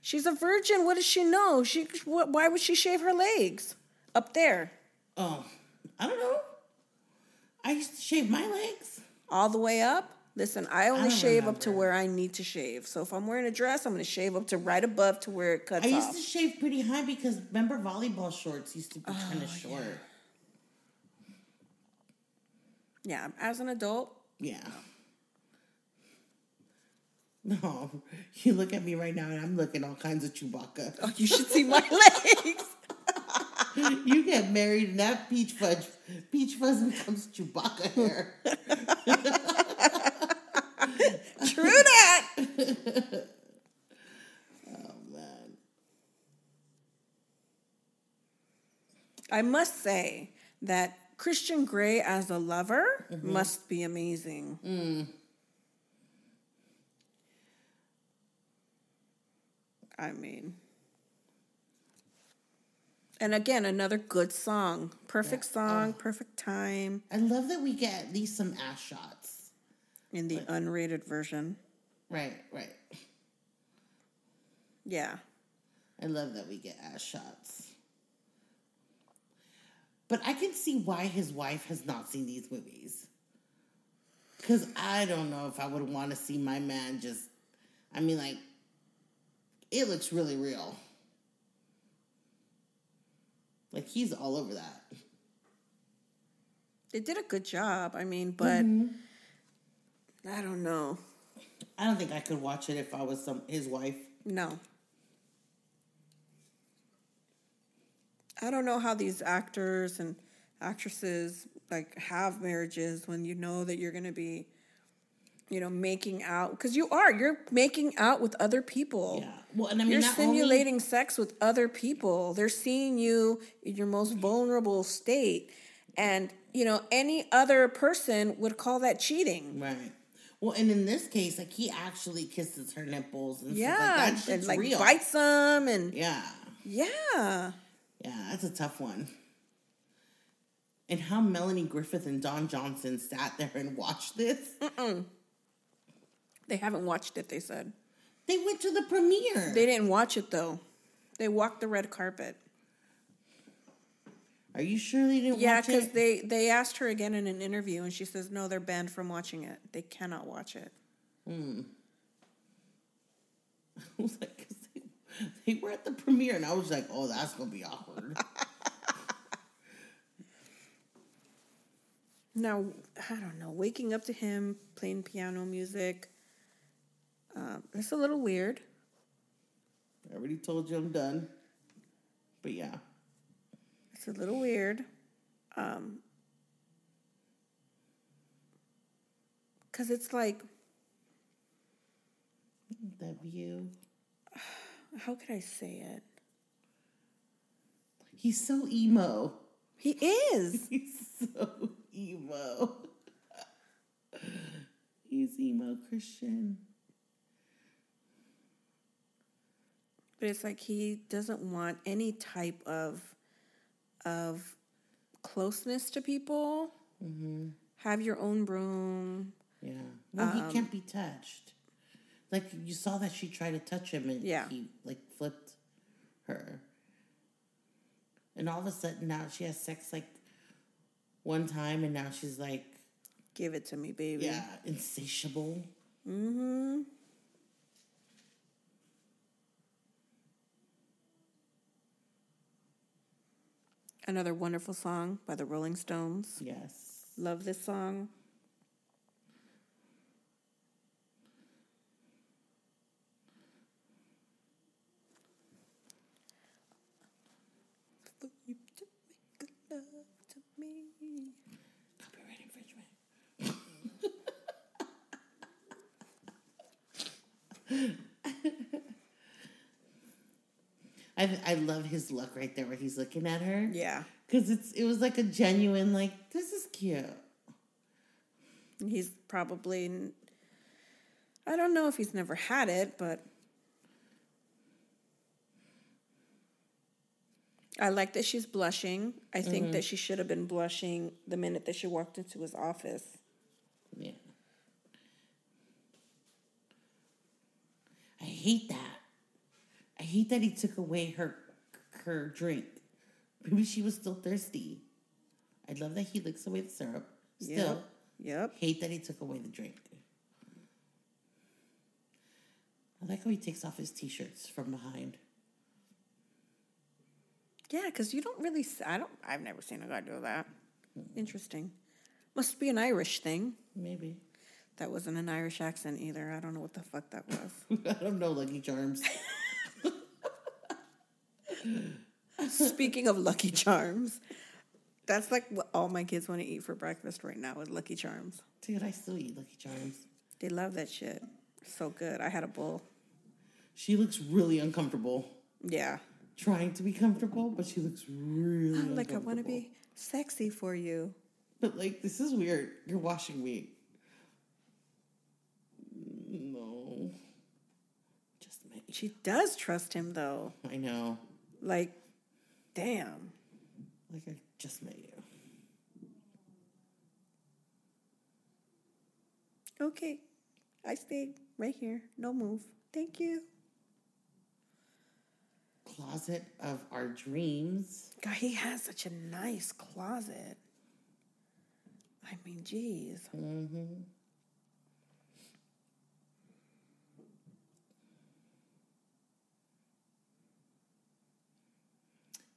she's a virgin. What does she know? She wh- why would she shave her legs up there Oh, I don't know. I used to shave my legs. all the way up? Listen, I only don't shave up to where I need to shave. So if I'm wearing a dress, I'm going to shave up to right above to where it cuts I used off. to shave pretty high because remember volleyball shorts used to be Oh, kind of short. Yeah, as an adult, Yeah. No, you look at me right now and I'm looking all kinds of Chewbacca. oh, you should see my legs. You get married and that peach fudge, peach fuzz becomes Chewbacca hair. True that. Oh man. I must say that Christian Grey as a lover must be amazing. I mean, and again, another good song. Perfect song, perfect time I love that we get at least some ass shots. in the unrated version. Right, right. Yeah. I love that we get ass shots. But I can see why his wife has not seen these movies. Because I don't know if I would want to see my man just. I mean, like, it looks really real. Like, he's all over that. They did a good job. I mean, but mm-hmm. I don't know. I don't think I could watch it if I was some his wife. No. I don't know how these actors and actresses like have marriages when you know that you're going to be you know making out because you are you're making out with other people. Yeah. Well, and I mean, You're not only- simulating sex with other people. They're seeing you in your most vulnerable state and you know any other person would call that cheating. Right. Well, and in this case, like, he actually kisses her nipples and Yeah, stuff like that. and like real. bites them and Yeah. yeah. Yeah, that's a tough one. And how Melanie Griffith and Don Johnson sat there and watched this. They haven't watched it, they said. They went to the premiere. They didn't watch it though. They walked the red carpet. Are you sure they didn't Yeah, because they they asked her again in an interview, and she says no, they're banned from watching it. They cannot watch it. I was like, they, they were at the premiere, and I was like, oh, that's going to be awkward. Now I don't know. Waking up to him playing piano music. Um, it's a little weird. I already told you I'm done. But yeah. It's a little weird. Um, cause it's like, That view. how could I say it? He's so emo. He is. He's so emo. He's emo Christian. but it's like he doesn't want any type of of closeness to people. Have your own room. Yeah. Well, Um, he can't be touched. Like you saw that she tried to touch him and Yeah. he like flipped her. And all of a sudden now she has sex like one time and now she's like, Give it to me, baby. yeah, insatiable. Mm-hmm. Another wonderful song by the Rolling Stones. Yes. Love this song. For you to make love to me. Copyright infringement. I, I love his look right there where he's looking at her. Yeah. Because it's it was like a genuine, like, this is cute. He's probably, I don't know if he's never had it, but I like that she's blushing. I think that mm-hmm. she should have been blushing the minute that she walked into his office. Yeah. I hate that. I hate that he took away her her drink. Maybe she was still thirsty. I love that he licks away the syrup. Still, Yep. hate that he took away the drink. I like how he takes off his t-shirts from behind. Yeah, because you don't really. I don't. I've never seen a guy do that. Interesting. Must be an Irish thing. Maybe. That wasn't an Irish accent either. I don't know what the fuck that was. I don't know, Lucky Charms. Speaking of Lucky Charms, that's like what all my kids want to eat for breakfast right now is Lucky Charms. Dude, I still eat Lucky Charms. They love that shit. So good. I had a bowl. She looks really uncomfortable. Yeah. Trying to be comfortable, but she looks really I'm like, I want to be sexy for you. But like, this is weird. You're washing me. No. Just me. She does trust him though. I know. Like, damn. Like I just met you. Okay. I stayed right here. No move. Thank you. Closet of our dreams. God, he has such a nice closet. I mean, geez. Mm-hmm.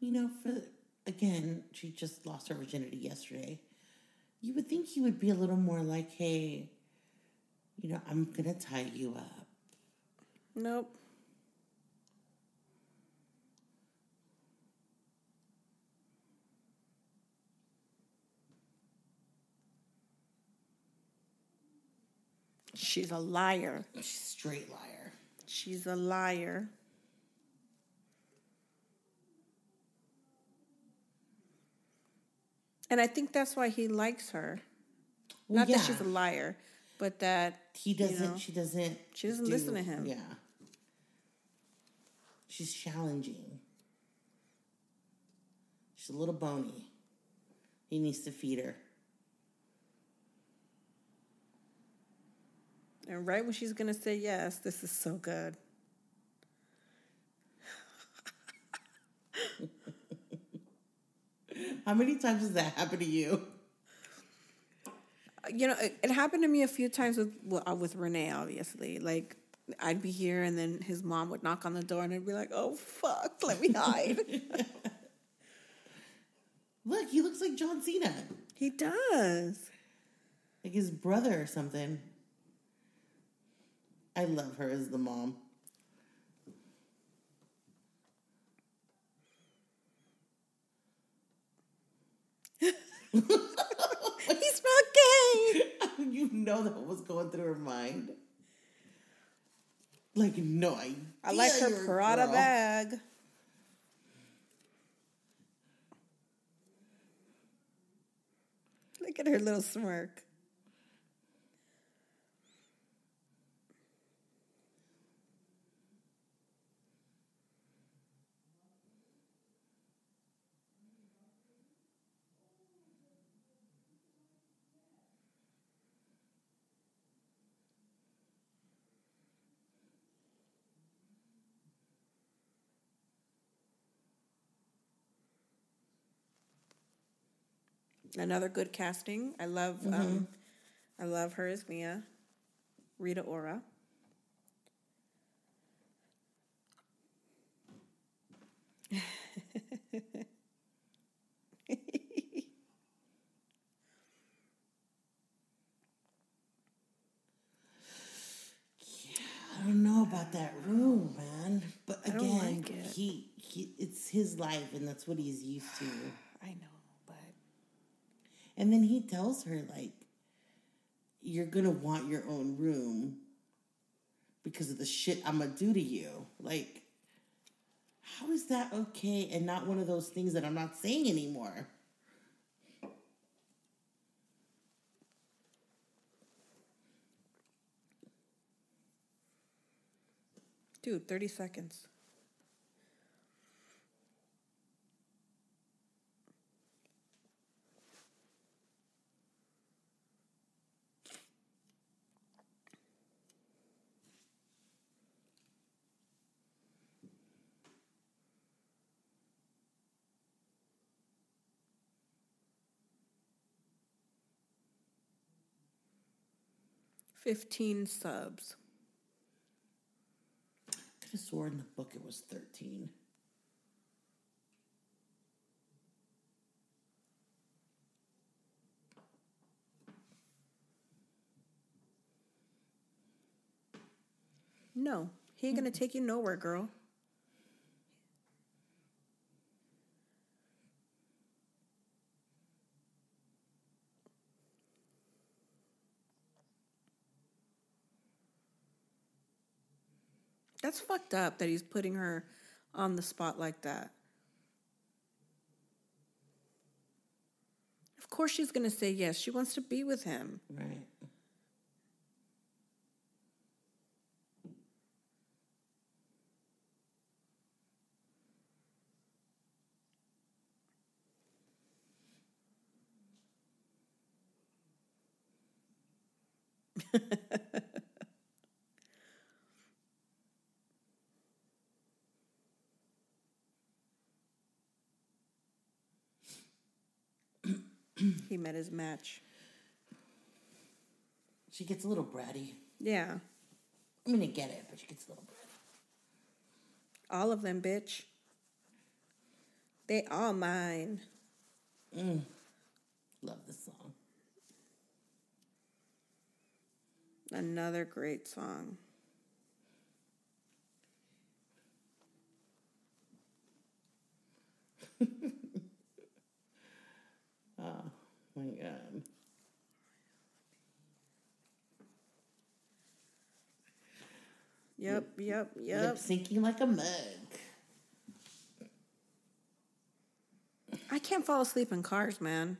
You know, for again, she just lost her virginity yesterday. You would think he would be a little more like, hey, you know, I'm gonna tie you up. Nope. She's a liar. She's a straight liar. She's a liar. And I think that's why he likes her. Well, Not yeah, that she's a liar, but that he doesn't. know, she doesn't. she doesn't listen to him. Yeah. She's challenging. She's a little bony. He needs to feed her. and right when she's gonna say yes, this is so good. How many times has that happened to you? you know, it, it happened to me a few times with well, uh, with Renee. Obviously, like I'd be here, and then his mom would knock on the door, and I'd be like, "Oh fuck, let me hide." Look, he looks like John Cena, he does. like his brother or something. I love her as the mom. He's not gay. you know that was going through her mind. Like no idea. I like her Prada bag. Look at her little smirk. Another good casting. I love um I love her as Mia. Rita Ora. I don't know about that room, man. But again, like it. he, he it's his life and that's what he's used to. I know, And then he tells her like you're gonna want your own room because of the shit I'm gonna do to you. Like, how is that okay and not one of those things that I'm not saying anymore? dude, 30 seconds. 15 subs. I could have sworn in the book it was 13. No, he ain't gonna take you nowhere, girl. That's fucked up that he's putting her on the spot like that. Of course she's gonna say yes. She wants to be with him. Right. He met his match. She gets a little bratty. Yeah. I mean, I get it, but she gets a little bratty. All of them, bitch. They all mine. Mm. Love this song. Another great song. My God. Yep, yep, Lip yep. syncing like a mug. I can't fall asleep in cars, man.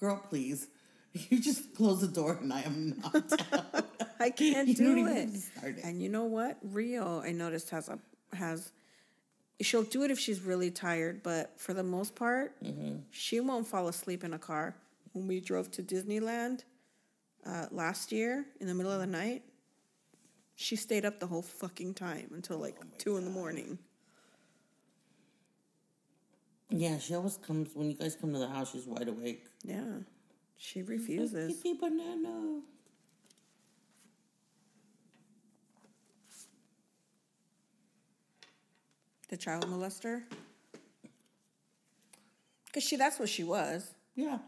Girl, please. You just close the door and I am knocked out. I can't You don't do even it. have start it. And you know what? Rio, I noticed has a has. She'll do it if she's really tired, but for the most part, Mm-hmm. she won't fall asleep in a car. When we drove to Disneyland uh, last year in the middle of the night, she stayed up the whole fucking time until like Oh two in the morning. Yeah, she always comes when you guys come to the house. She's wide awake. Yeah, she refuses. Kitty banana. The child molester, because she that's what she was. Yeah,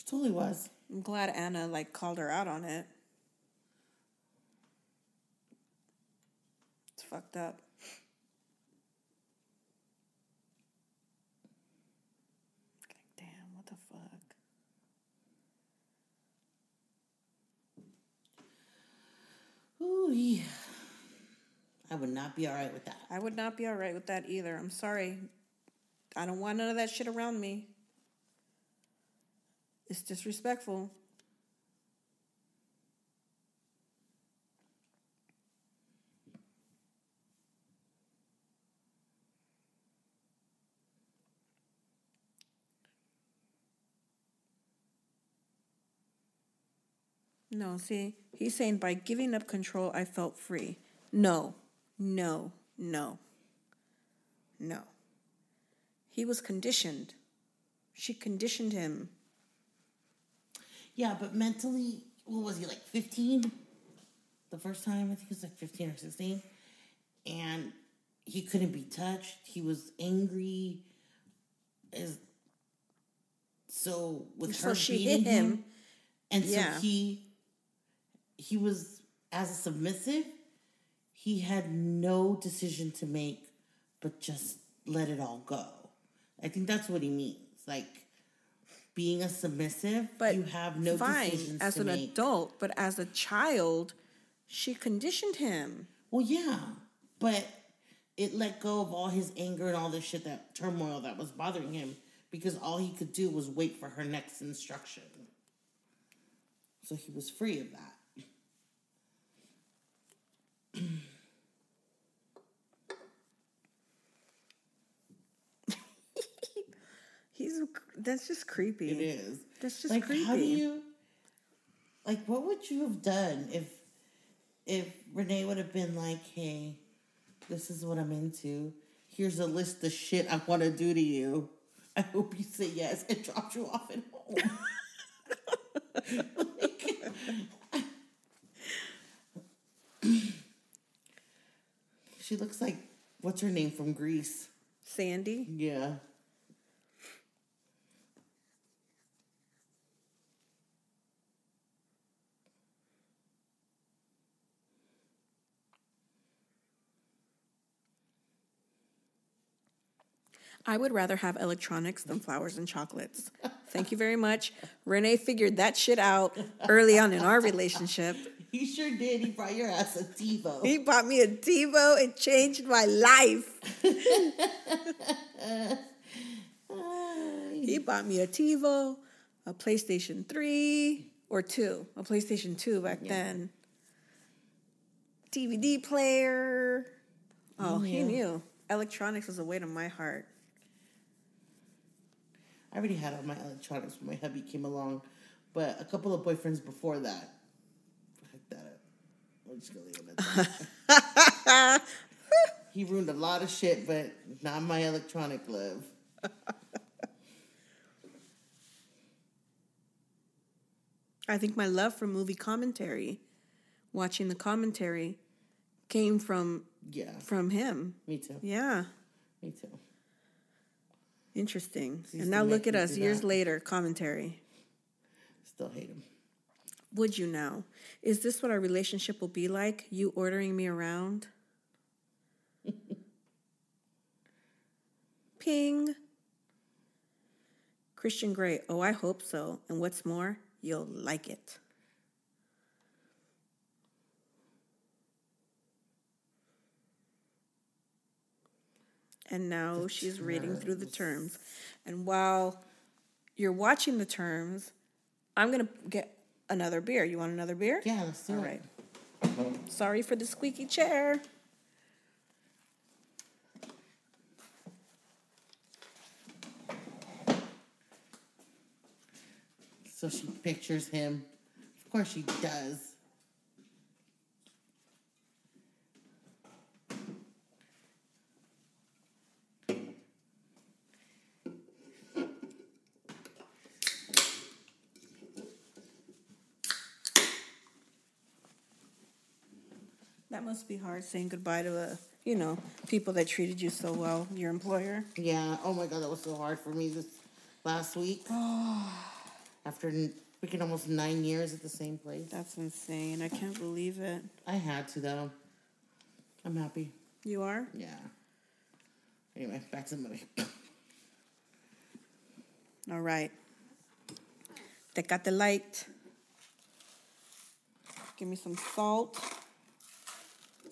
she totally was. I'm glad Ana like called her out on it. It's fucked up. Like, damn, what the fuck? Ooh, yeah. I would not be all right with that. I would not be all right with that either. I'm sorry. I don't want none of that shit around me. It's disrespectful. No, see, he's saying by giving up control, I felt free. No, no, no, no. He was conditioned. She conditioned him. Yeah, but mentally, what was he like? Fifteen. The first time, I think he was like fifteen or sixteen, and he couldn't be touched. He was angry. Is so with So her she beating hit him. and so Yeah. he he was as a submissive. He had no decision to make, but just let it all go. I think that's what he means. Like being a submissive, But you have no fine decisions as an make. adult, but as a child, she conditioned him. Well, yeah, but it let go of all his anger and all this shit that turmoil that was bothering him because all he could do was wait for her next instruction. So he was free of that. He's that's just creepy. It is. That's just like, creepy. How do you like what would you have done if if Renee would have been like, hey, this is what I'm into. Here's a list of shit I want to do to you. I hope you say yes and dropped you off at home. like, she looks like what's her name from Grease? Sandy. Yeah. I would rather have electronics than flowers and chocolates. Thank you very much. Renee figured that shit out early on in our relationship. He sure did. He brought your ass a TiVo. He bought me a TiVo. It changed my life. he bought me a TiVo, a PlayStation 3 or 2, a PlayStation 2 back then. DVD player. Oh, he knew. Electronics was a weight on my heart. I already had all my electronics when my hubby came along, but a couple of boyfriends before that. Fuck that up. I'm just gonna leave it at that. he ruined a lot of shit, but not my electronic love. I think my love for movie commentary, watching the commentary, came from Yeah, from him. me too. Yeah, Me too. Interesting. And now look at us years that. later, commentary. Still hate him. Would you now? Is this what our relationship will be like? You ordering me around? Ping. Christian Grey. Oh, I hope so. And what's more, you'll like it. And now she's reading through the terms. And while you're watching the terms, I'm going to get another beer. You want another beer? Yeah, let's do All it. right. Sorry for the squeaky chair. So she pictures him. Of course she does. That must be hard saying goodbye to a, you know, people that treated you so well, your employer. Yeah. Oh my god, that was so hard for me this last week. After freaking almost nine years at the same place. That's insane. I can't believe it. I had to though. I'm happy. You are? Yeah. Anyway, back to the movie. All right. Tecate light. Give me some salt.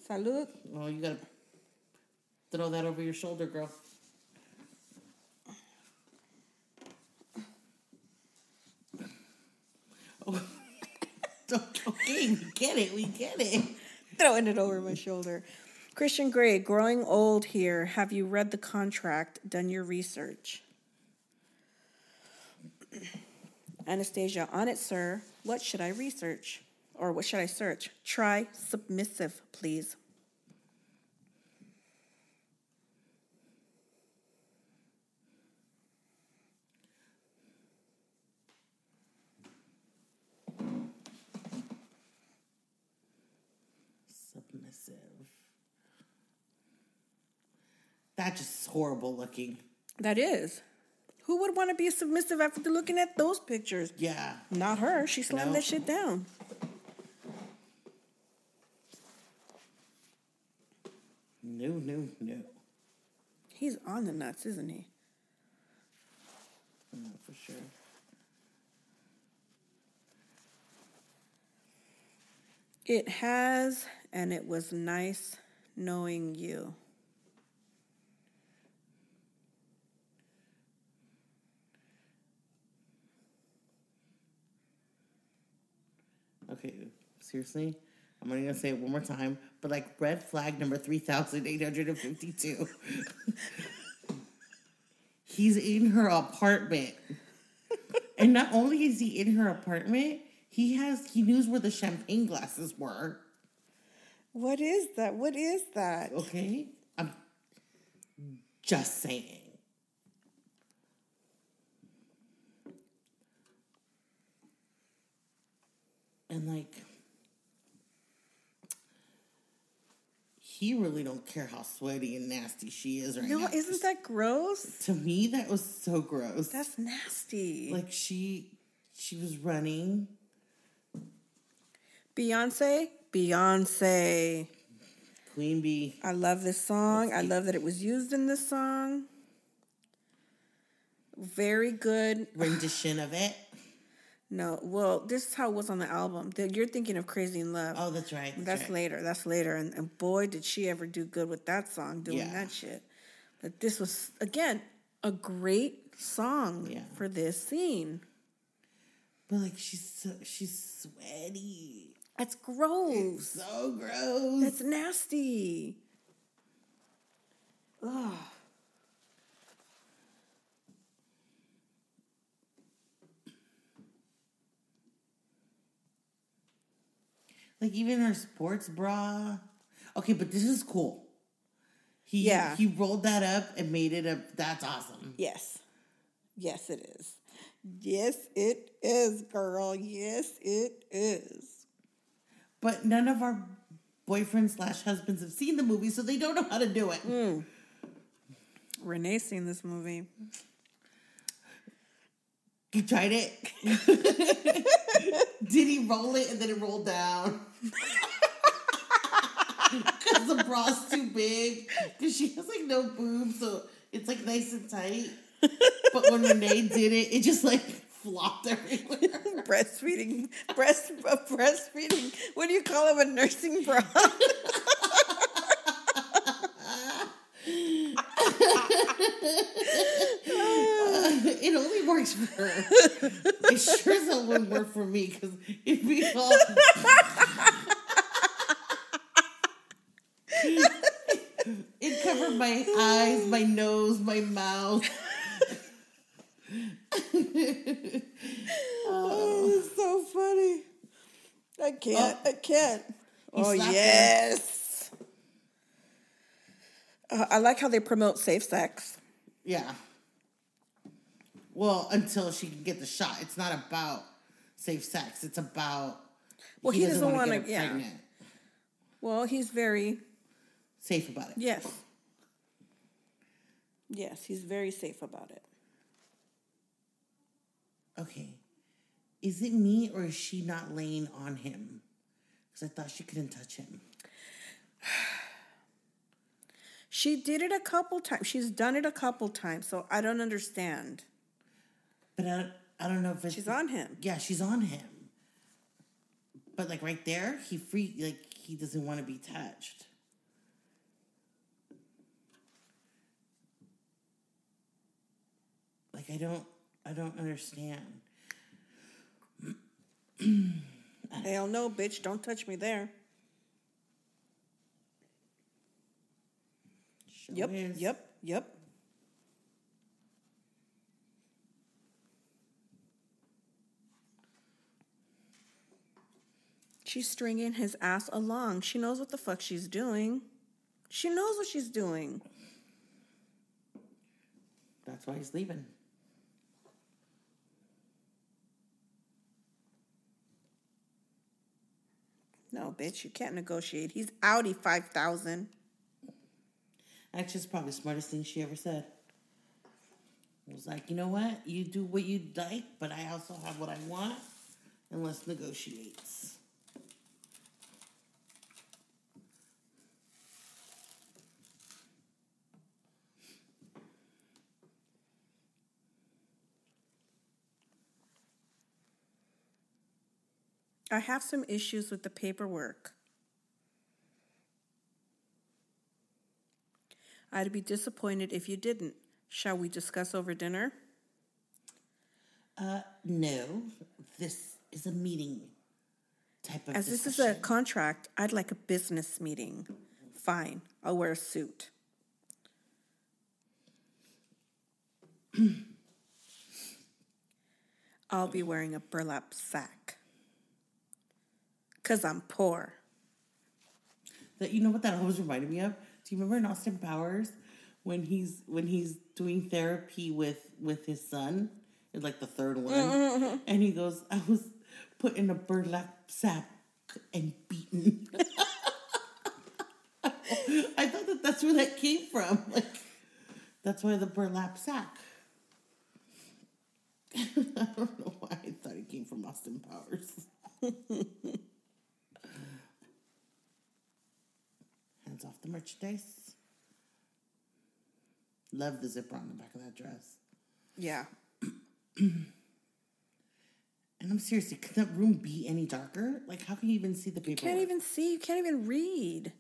Salud. Well, you gotta throw that over your shoulder, girl. Oh. okay, we get it. We get it. Throwing it over my shoulder. Christian Grey, growing old here. Have you read the contract? Done your research? Anastasia, on it, sir. What should I research? Or what should I search? Try submissive, please. Submissive. That just horrible looking. That is. Who would want to be submissive after looking at those pictures? Yeah. Not her. She slammed No. that shit down. No, no, no. He's on the nuts, isn't he? No, for sure. It has, and it was nice knowing you. Okay, seriously? I'm only gonna say it one more time, but like red flag number 3852. He's in her apartment. and not only is he in her apartment, he has he knows where the champagne glasses were. What is that? What is that? Okay? I'm just saying. And like he really don't care how sweaty and nasty she is right No, now. isn't that gross? to me that was so gross. That's nasty. like she she was running. Beyonce, Beyonce. Queen Bee. I love this song. I love that it was used in this song. Very good. rendition of it. No, well, this is how it was on the album. The- You're thinking of Crazy in Love. Oh, that's right. That's right. later. That's later. And, and boy, did she ever do good with that song, doing Yeah. that shit. But this was, again, a great song Yeah. for this scene. But like she's so she's sweaty. That's gross. So gross. That's nasty. Ugh. Like even her sports bra. Okay, but this is cool. He Yeah. he rolled that up and made it a that's awesome. Yes. Yes, it is. Yes, it is, girl. Yes, it is. But none of our boyfriends slash husbands have seen the movie, so they don't know how to do it. Mm. Renee's seen this movie. You tried it? Did he roll it and then it rolled down? Because the bra's too big. Because she has like no boobs, so it's like nice and tight. But when Renee did it, it just like flopped everywhere. breastfeeding, breast, uh, breastfeeding. What do you call it? A nursing bra? It only works for her. It sure as hell wouldn't work for me because it'd be all. it covered my eyes, my nose, my mouth. oh, it's so funny. I can't. Oh. I can't. Oh yes. her. Uh, I like how they promote safe sex. Yeah. Well, until she can get the shot. It's not about safe sex. It's about. Well, he doesn't wanna wanna- get yeah. pregnant. Well, he's very Safe about it. yes. Yes, he's very safe about it. Okay. Is it me or is she not laying on him? Because I thought she couldn't touch him. She did it a couple times. She's done it a couple times, so I don't understand. But I don't, I don't know if it's. She's on him. Yeah, she's on him. But like right there, he free like he doesn't want to be touched. Like I don't I don't understand. Hell no, bitch! Don't touch me there. Sure Yep, is. yep, yep. She's stringing his ass along. She knows what the fuck she's doing. She knows what she's doing. That's why he's leaving. No, bitch, you can't negotiate. He's Audi 5000. Actually, it's probably the smartest thing she ever said. It was like, you know what? You do what you like, but I also have what I want, and let's negotiate. I have some issues with the paperwork. I'd be disappointed if you didn't. Shall we discuss over dinner? Uh, no, this is a meeting type of As this is a contract, I'd like a business meeting. Fine, I'll wear a suit. I'll be wearing a burlap sack. Because I'm poor. That you know what that always reminded me of? Do you remember in Austin Powers when he's when he's doing therapy with with his son? It's like the third one, mm-hmm. and he goes, "I was put in a burlap sack and beaten." I thought that that's where that came from. Like, that's why the burlap sack. I don't know why I thought it came from Austin Powers. Off the merchandise. Love the zipper on the back of that dress. Yeah. And I'm seriously, could that room be any darker? Like, how can you even see the paper? Can't even see. You can't even read.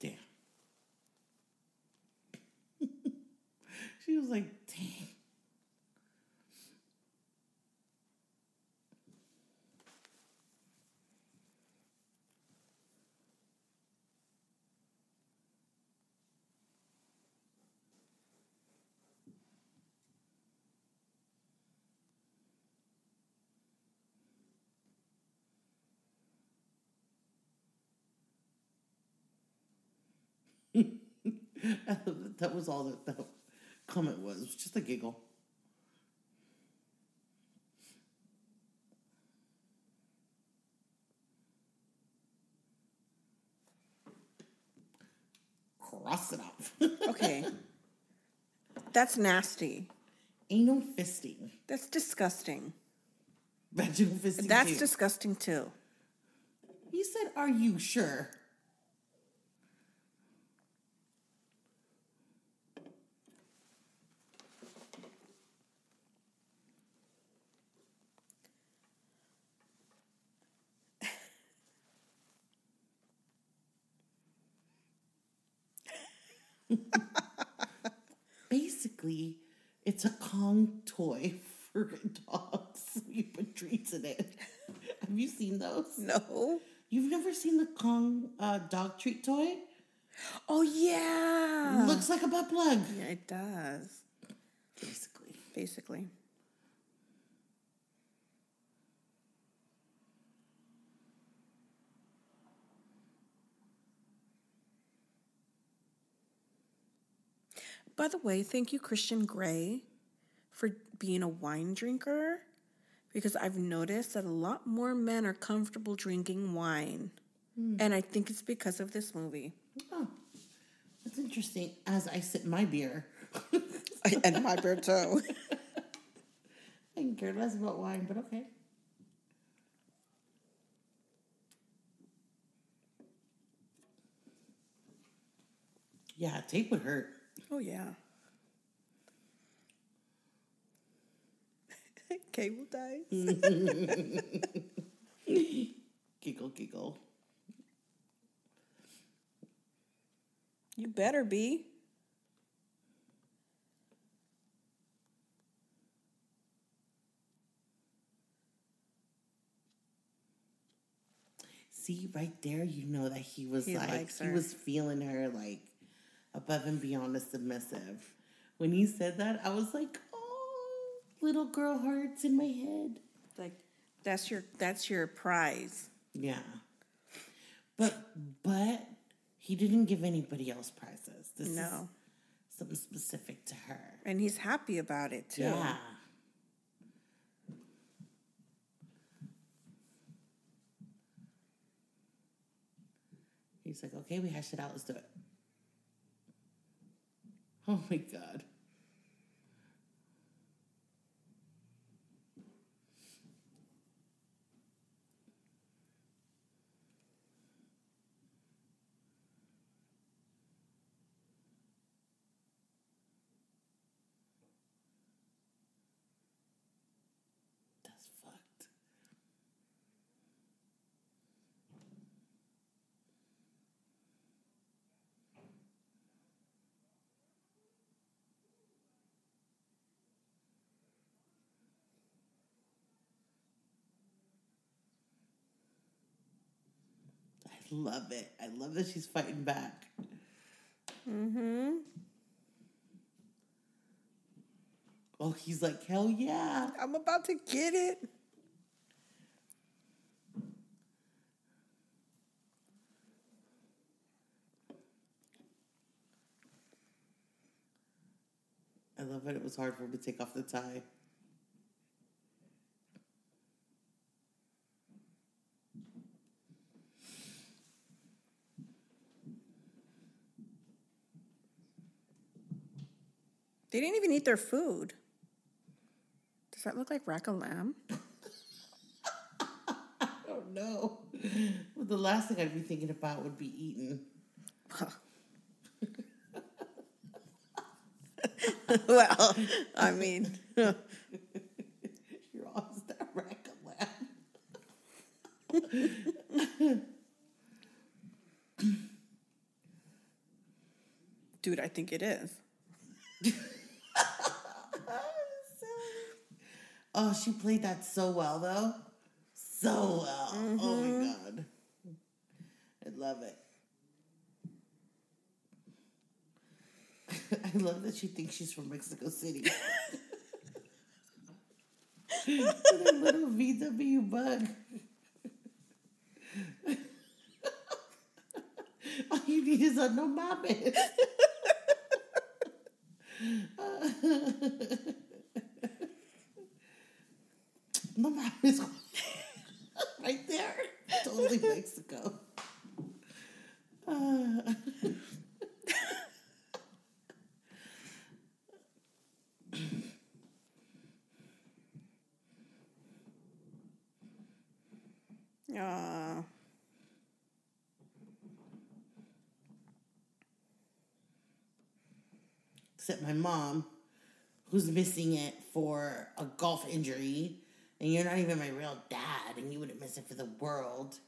Damn. She was like, dang. That. was all that that comment was. It was just a giggle. Cross it off. Okay. That's nasty. Anal fisting. That's disgusting. Vaginal fisting. That's too. disgusting too. He said, Are you sure? Basically, it's a Kong toy for dogs. You put treats in it. Have you seen those? No. You've never seen the Kong uh, dog treat toy? Oh yeah. Looks like a butt plug. Yeah, it does. Basically. Basically. By the way, thank you, Christian Grey, for being a wine drinker because I've noticed that a lot more men are comfortable drinking wine. Hmm. And I think it's because of this movie. Oh, that's interesting. As I sip my beer, and my beer too. I can care less about wine, but okay. Yeah, tape would hurt. Oh yeah. Cable ties. Giggle, giggle. You better be. See, right there, you know that he was He like, he was feeling her like above and beyond a submissive. When he said that, I was like, oh, little girl hearts in my head. Like that's your that's your prize. Yeah. But but he didn't give anybody else prizes. This is No. something specific to her. And he's happy about it too. Yeah. He's like, okay, we hashed it out. Let's do it. Oh my God. love it. I love that she's fighting back. Mm-hmm. Oh, he's like, hell yeah. I'm about to get it. I love that It was hard for him to take off the tie. They didn't even eat their food. Does that look like rack of lamb? I don't know. Well, the last thing I'd be thinking about would be eating. well, I mean, You're always that rack of lamb. dude, I think it is. Oh, she played that so well, though. So well. Oh my mm-hmm. god. I love it. I love that she thinks she's from Mexico City. With her little VW bug. All you need is a no mames. No mames. right there. Totally Mexico. Uh, Aw. except my mom, who's missing it for a golf injury, and you're not even my real dad, and you wouldn't miss it for the world.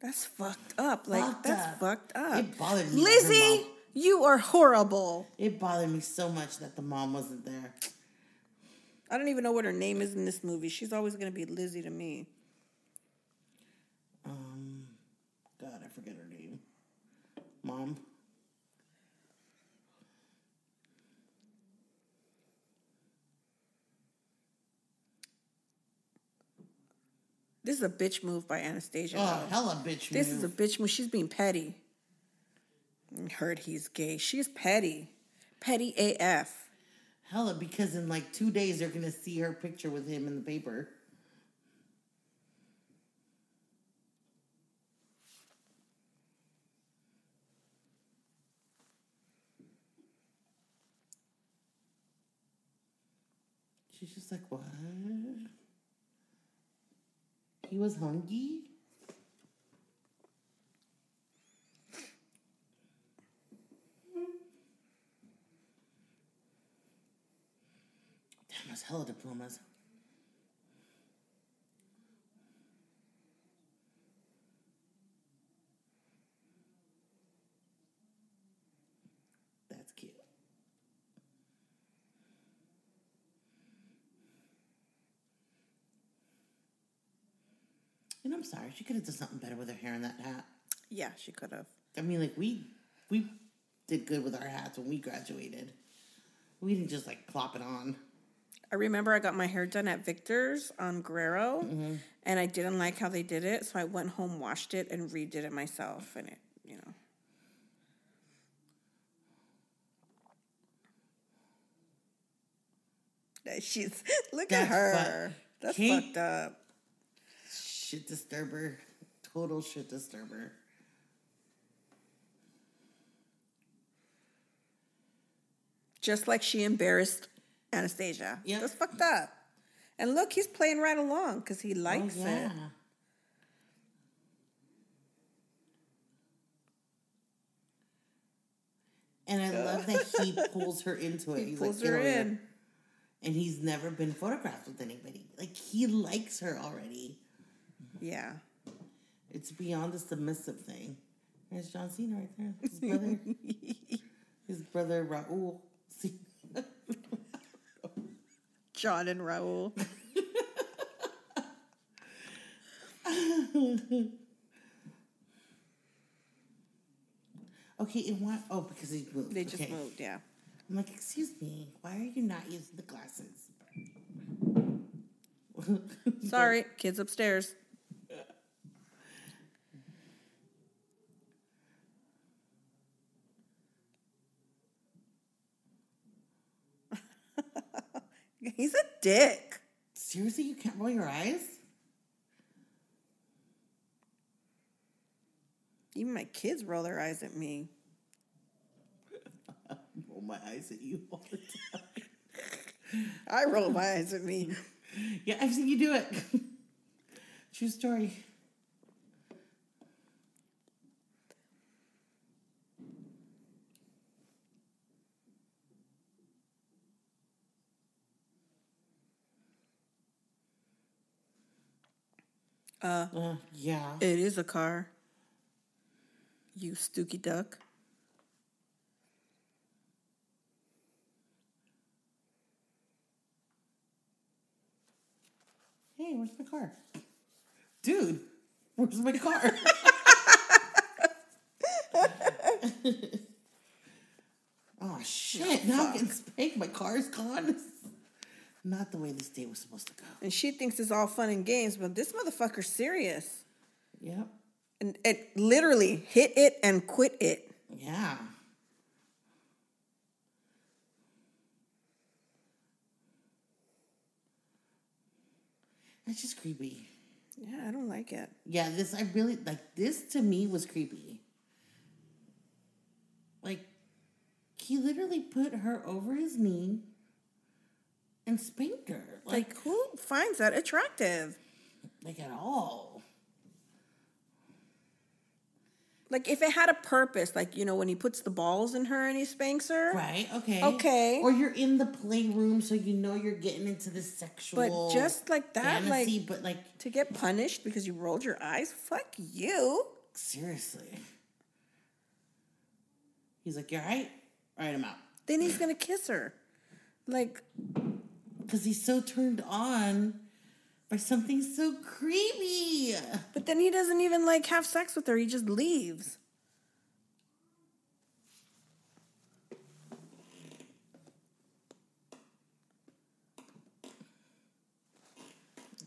That's fucked up. Like Fucked that's up. fucked up. It bothered me. Lizzie, you are horrible. it bothered me so much that the mom wasn't there. I don't even know what her name is in this movie. She's always gonna be Lizzie to me. Um, God, I forget her name. Mom. This is a bitch move by Anastasia. Oh, hella bitch. Move. This move. is a bitch move. She's being petty. Heard he's gay. She's petty. Petty AF. hella because in like two days they're gonna see her picture with him in the paper. She's just like, what? He was hungry? Damn, that's hella diplomas. That's cute. And I'm sorry, she could have done something better with her hair and that hat. Yeah, she could have. I mean, like we we did good with our hats when we graduated. We didn't just like plop it on. I remember I got my hair done at Victor's on Guerrero, Mm-hmm. and I didn't like how they did it, so I went home, washed it, and redid it myself. And it, you know, she's look at her. That's Kate- fucked up. Shit disturber. Total shit disturber. Just like she embarrassed Anastasia. Yep. That's fucked up. And look, he's playing right along because he likes oh, it. And I love that he pulls her into it. He He's pulls like, "Get her over here." in. And he's never been photographed with anybody. Like he likes her already. Yeah. It's beyond the submissive thing. There's John Cena right there. His brother. his brother Raul. John and Raul. Okay, and why? Oh, because he moved. They just okay. moved, yeah. I'm like, excuse me, why are you not using the glasses? Sorry, kids upstairs. He's a dick. Seriously, you can't roll your eyes? Even my kids roll their eyes at me. Roll my eyes at you all the time. I roll my eyes at me. Yeah, I've seen you do it. True story. Uh, Uh, yeah. it is a car. You stooky duck. Hey, where's my car? Dude, where's my car? oh shit! now I'm getting spanked. My car's gone. Not the way this day was supposed to go. And she thinks it's all fun and games, but this motherfucker's serious. Yep. And it literally hit it and quit it. Yeah. That's just creepy. Yeah, I don't like it. Yeah, this I really like this to me was creepy. Like he literally put her over his knee and spanked her. Like Like, who finds that attractive? like at all. Like, if it had a purpose, like, you know, when he puts the balls in her and he spanks her. Right, okay. Okay. Or you're in the playroom so you know you're getting into the sexual But just like that, fantasy, like, but like to get punished because you rolled your eyes? Fuck you. seriously. He's like, You alright? Alright, I'm out. Then he's gonna kiss her. Like, Because he's so turned on by something so creepy. but then he doesn't even like have sex with her. He just leaves.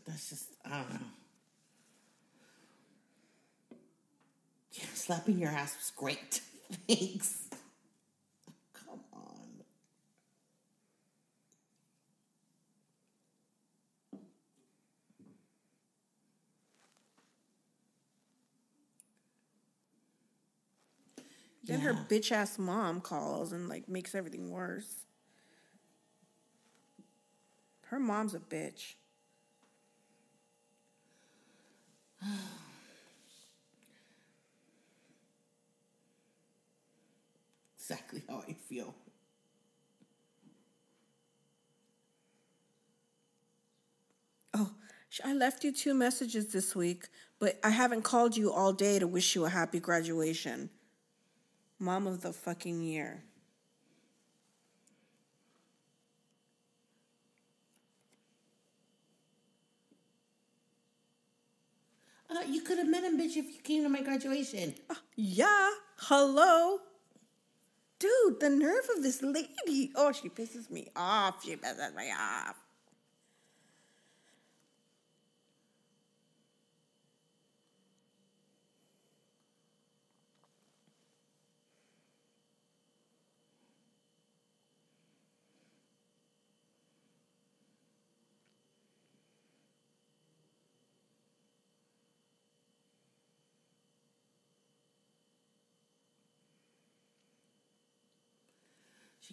That's just, I don't know. Yeah, slapping your ass was great. Thanks. Then her bitch ass mom calls and like makes everything worse. Her mom's a bitch. Exactly how I feel. Oh, I left you two messages this week, but I haven't called you all day to wish you a happy graduation. Mom of the fucking year. Uh, you could have met him, bitch, if you came to my graduation. Yeah, hello. Dude, the nerve of this lady. Oh, she pisses me off. She pisses me off.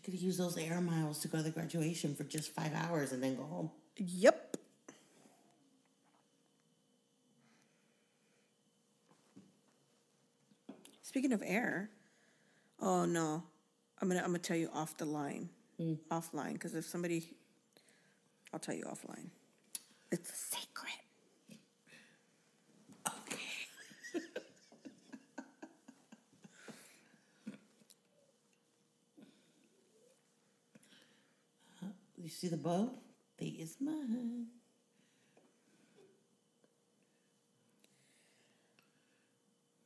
Could used those air miles to go to the graduation for just five hours and then go home. Yep. Speaking of air, oh no, I'm gonna I'm gonna tell you off the line, hmm. offline, because if somebody, I'll tell you offline. It's a secret. You see the bow? They is mine.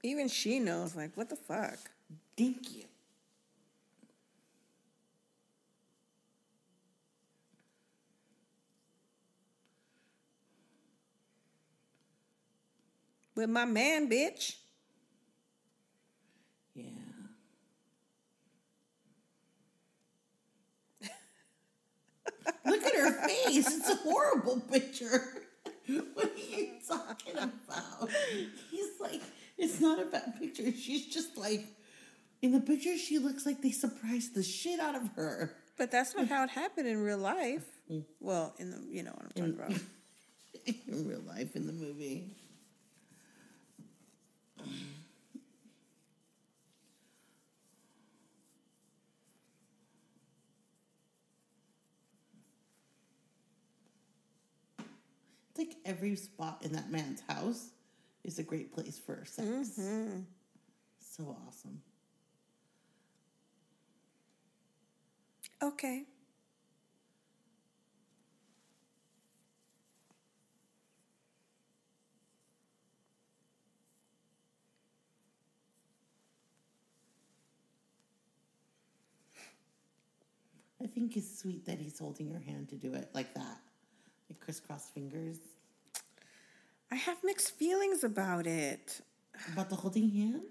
Even she knows, like, what the fuck? Thank you. With my man, bitch. Yeah. Look at her face. It's a horrible picture. What are you talking about? He's like, it's not a bad picture. She's just like, in the picture, she looks like they surprised the shit out of her. But that's not how it happened in real life. Mm. Well, in the you know what I'm talking about. in real life, in the movie. Like every spot in that man's house is a great place for sex. Mm-hmm. So awesome. Okay. I think it's sweet that he's holding her hand to do it like that. Like crisscross fingers. I have mixed feelings about it. About the holding hands?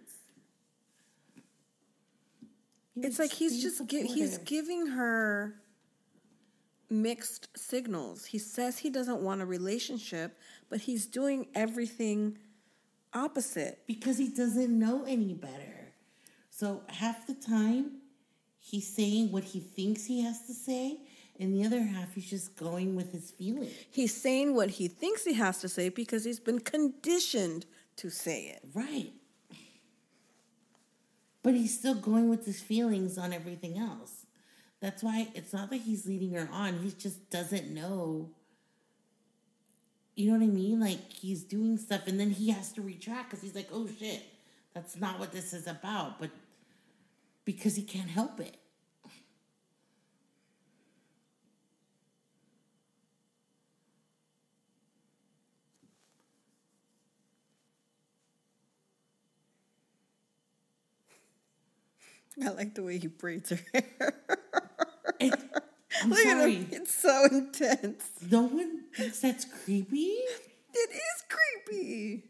He It's like he's just gi- he's giving her mixed signals. He says he doesn't want a relationship, but he's doing everything opposite. because he doesn't know any better. So half the time he's saying what he thinks he has to say, and the other half he's just going with his feelings. He's saying what he thinks he has to say because he's been conditioned to say it. Right. But he's still going with his feelings on everything else. That's why it's not that he's leading her on, he just doesn't know. You know what I mean? Like he's doing stuff and then he has to retract because he's like, oh shit, that's not what this is about. But because he can't help it. I like the way he braids her hair. It, I'm Look at sorry. him. It's so intense. No one thinks that's creepy. It is creepy.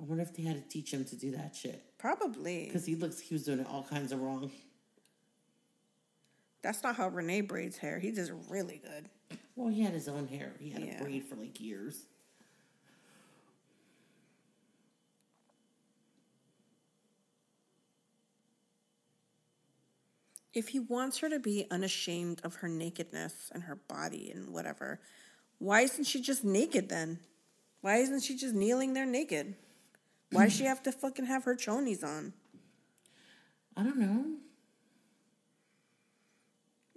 I wonder if they had to teach him to do that shit. Probably. Because he looks he was doing it all kinds of wrong. That's not how Renee braids hair. He does really good. Well, he had his own hair. He had Yeah. a braid for like years. If he wants her to be unashamed of her nakedness and her body and whatever, why isn't she just naked then? Why isn't she just kneeling there naked? Why does she have to fucking have her chonies on? I don't know.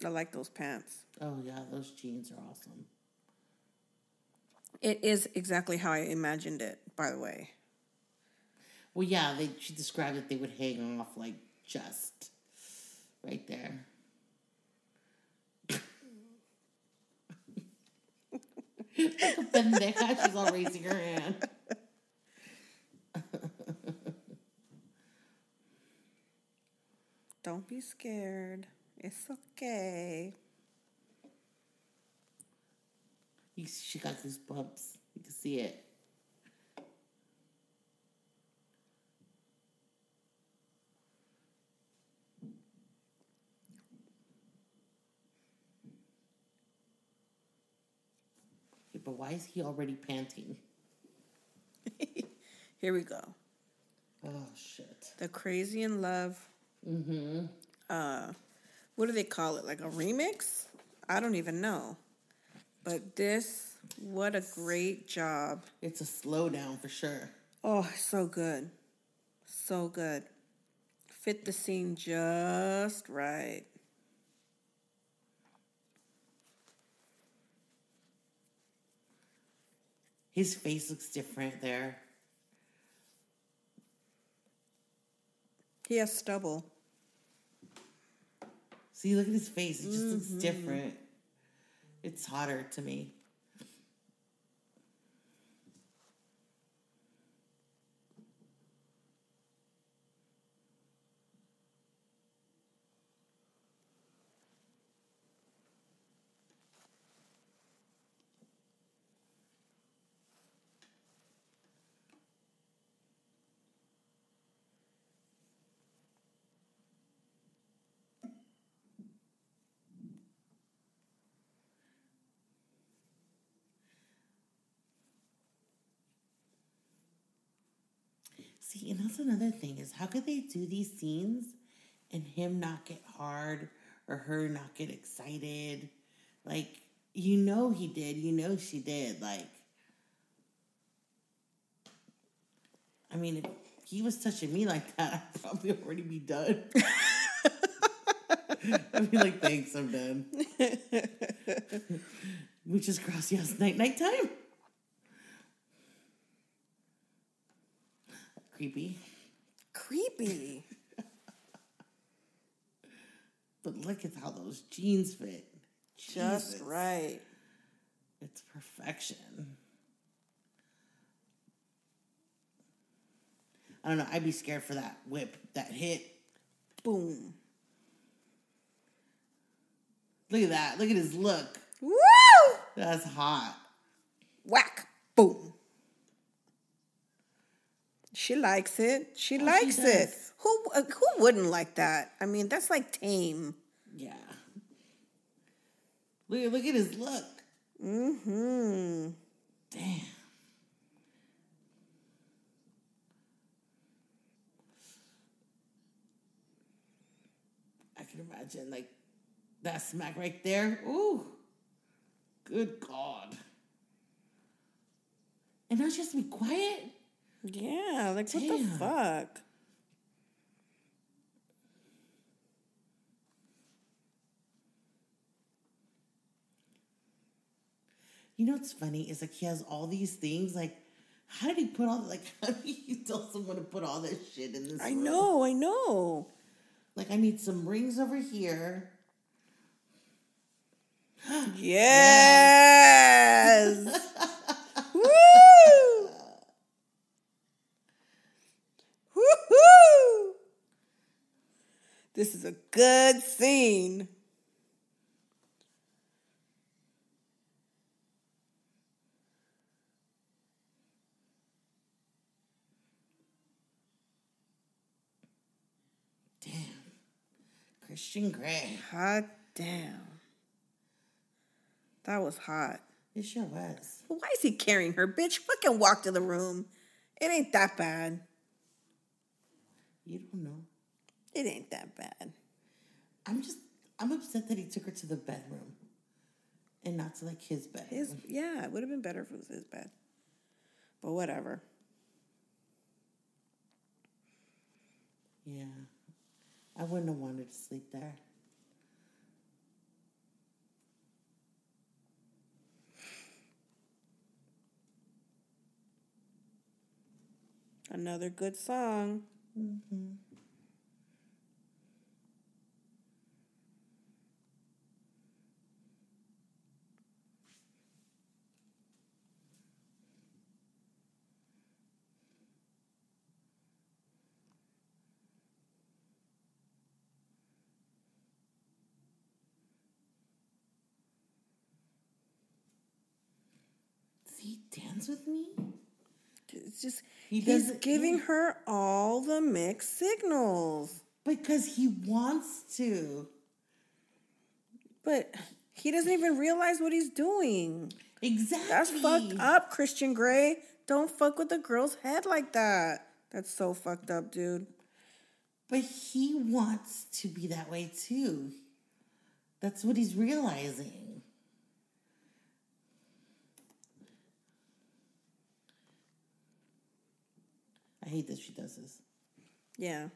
I like those pants. Oh yeah, those jeans are awesome. It is exactly how I imagined it, by the way. Well, yeah, they she described that they would hang off like just right there. like a pendeja, she's all raising her hand. Don't be scared. It's okay. She got goosebumps. You can see it. But why is he already panting? Here we go. Oh shit! The Crazy in Love. Mm-hmm. Uh, what do they call it? Like a remix? I don't even know. But this, what a great job. It's a slowdown for sure. Oh, so good. So good. Fit the scene just right. His face looks different there. He has stubble. See, look at his face. It just looks mm-hmm. different. It's hotter to me. And that's another thing is how could they do these scenes and him not get hard or her not get excited? Like, you know he did, you know she did. Like, I mean, if he was touching me like that, I'd probably already be done. I'd be like, thanks, I'm done. Muchas yes, Night, night time. Creepy. Creepy. But look at how those jeans fit. Just Jesus. right. It's perfection. I don't know. I'd be scared for that whip, that hit. Boom. Look at that. Look at his look. Woo! That's hot. Whack. Boom. She likes it. She Oh, likes she it. Who uh, who wouldn't like that? I mean, that's like tame. Yeah. Look at look at his look. Mm-hmm. Damn. I can imagine like that smack right there. Ooh. Good God. And now she has to be quiet? Yeah, like what the fuck? You know what's funny is like he has all these things. Like, how did he put all like how do you tell someone to put all this shit in this? I room? know, I know. Like I need some rings over here. Yes. Woo! This is a good scene. Damn. Christian Grey. Hot damn. That was hot. It sure was. Why is he carrying her? Bitch, fucking walk to the room. It ain't that bad. You don't know. It ain't that bad. I'm just I'm upset that he took her to the bedroom and not to like his bed. His yeah, it would have been better if it was his bed. But whatever. yeah. I wouldn't have wanted to sleep there. Another good song. See, dance with me? It's just He he's giving her all the mixed signals. Because he wants to. But he doesn't even realize what he's doing. Exactly. That's fucked up, Christian Grey. Don't fuck with a girl's head like that. That's so fucked up, dude. But he wants to be that way too. That's what he's realizing. I hate that she does this. Yeah.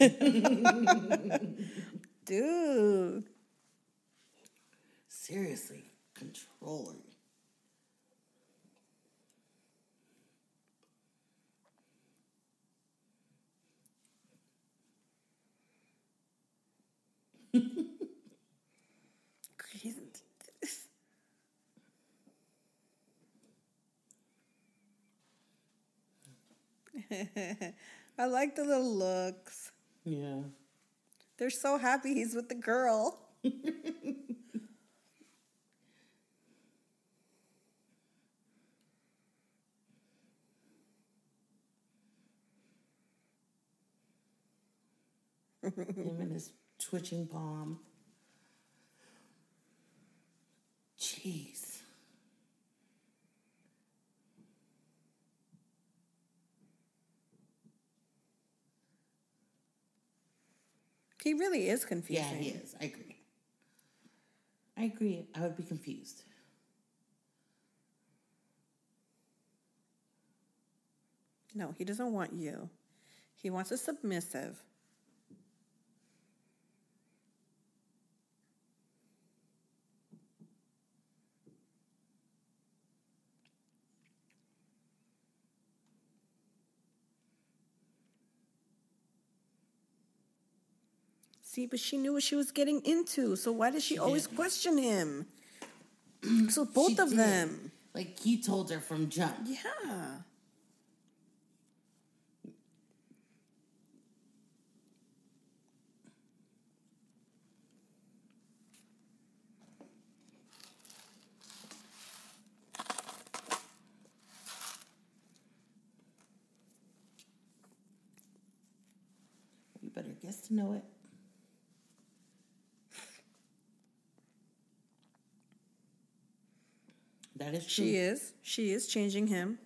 Dude. Seriously, controlling. I like the little looks. Yeah. They're so happy he's with the girl. Him and his twitching palm. Jeez. He really is confused. Yeah, he is. I agree. I agree. I would be confused. No, he doesn't want you. He wants a submissive. See, but she knew what she was getting into. So why does she, always did. question him? so both She of did. them. Like he told her from jump. Yeah. You better guess to know it. That is true. She is. She is changing him.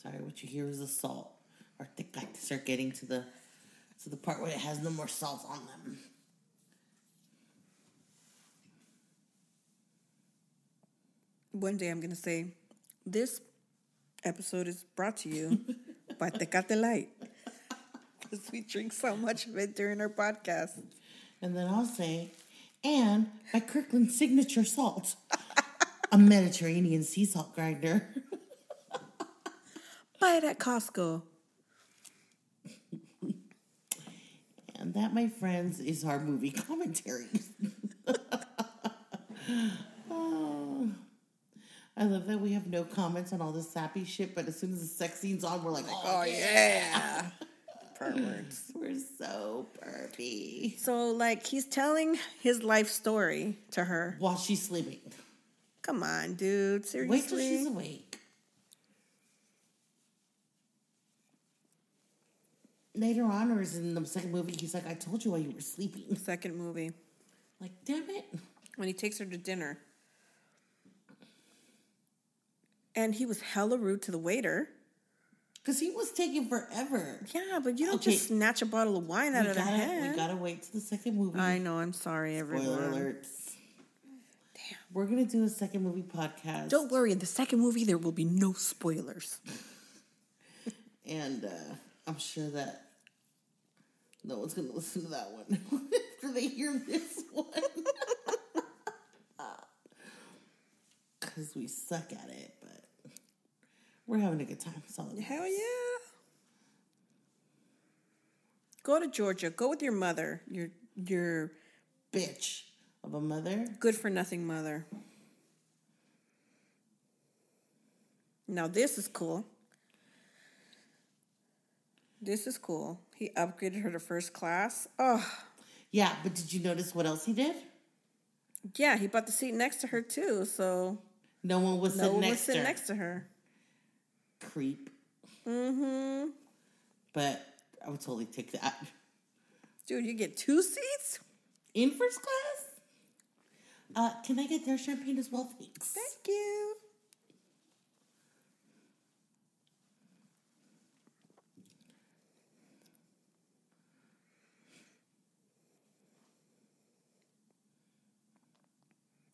Sorry, what you hear is the salt. Our thick like to start getting to the to the part where it has no more salt on them. One day I'm going to say, this episode is brought to you by Tecate Light. Because we drink so much of it during our podcast. And then I'll say, and by Kirkland Signature Salt, a Mediterranean sea salt grinder. Buy it at Costco. And that, my friends, is our movie commentary. Oh. I love that we have no comments on all this sappy shit, but as soon as the sex scene's on, we're like, oh, oh yeah. Perverts. We're so pervy. So, like, he's telling his life story to her. While she's sleeping. Come on, dude. Wait till she's awake. Later on, or is in the second movie, he's like, I told you while you were sleeping. Second movie. Like, damn it. When he takes her to dinner. And he was hella rude to the waiter. Because he was taking forever. Yeah, but you don't Okay. just snatch a bottle of wine out We of gotta, hand. we gotta wait till the second movie. I know. I'm sorry, Spoiler everyone. alerts. Damn. We're gonna do a second movie podcast. Don't worry. In the second movie, there will be no spoilers. And uh, I'm sure that no one's gonna listen to that one after they hear this one. Because we suck at it, we're having a good time. That's all Hell yeah. Go to Georgia. Go with your mother. Your your Bitch of a mother. good for nothing mother. Now this is cool. This is cool. He upgraded her to first class. Oh, Yeah, but did you notice what else he did? yeah. He bought the seat next to her too, so No one was no sitting one next was sitting to next to her. Creep. Mm-hmm. But I would totally take that. Dude, you get two seats. In first class? Uh, can I get their champagne as well, thanks? Thank you.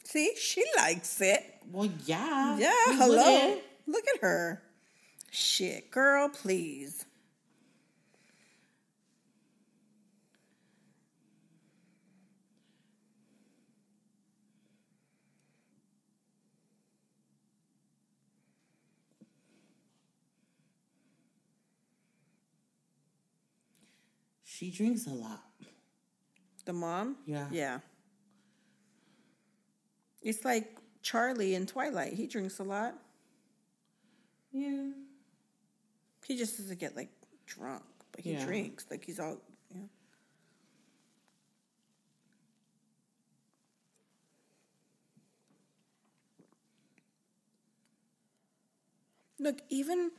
See, she likes it. Well, yeah. Yeah, hello. wouldn't? Look at her. Shit, girl, please. She drinks a lot. The mom? Yeah. Yeah. It's like Charlie in Twilight. He drinks a lot. Yeah. He just doesn't get like drunk, but he Yeah. drinks. Like he's all yeah. Look, even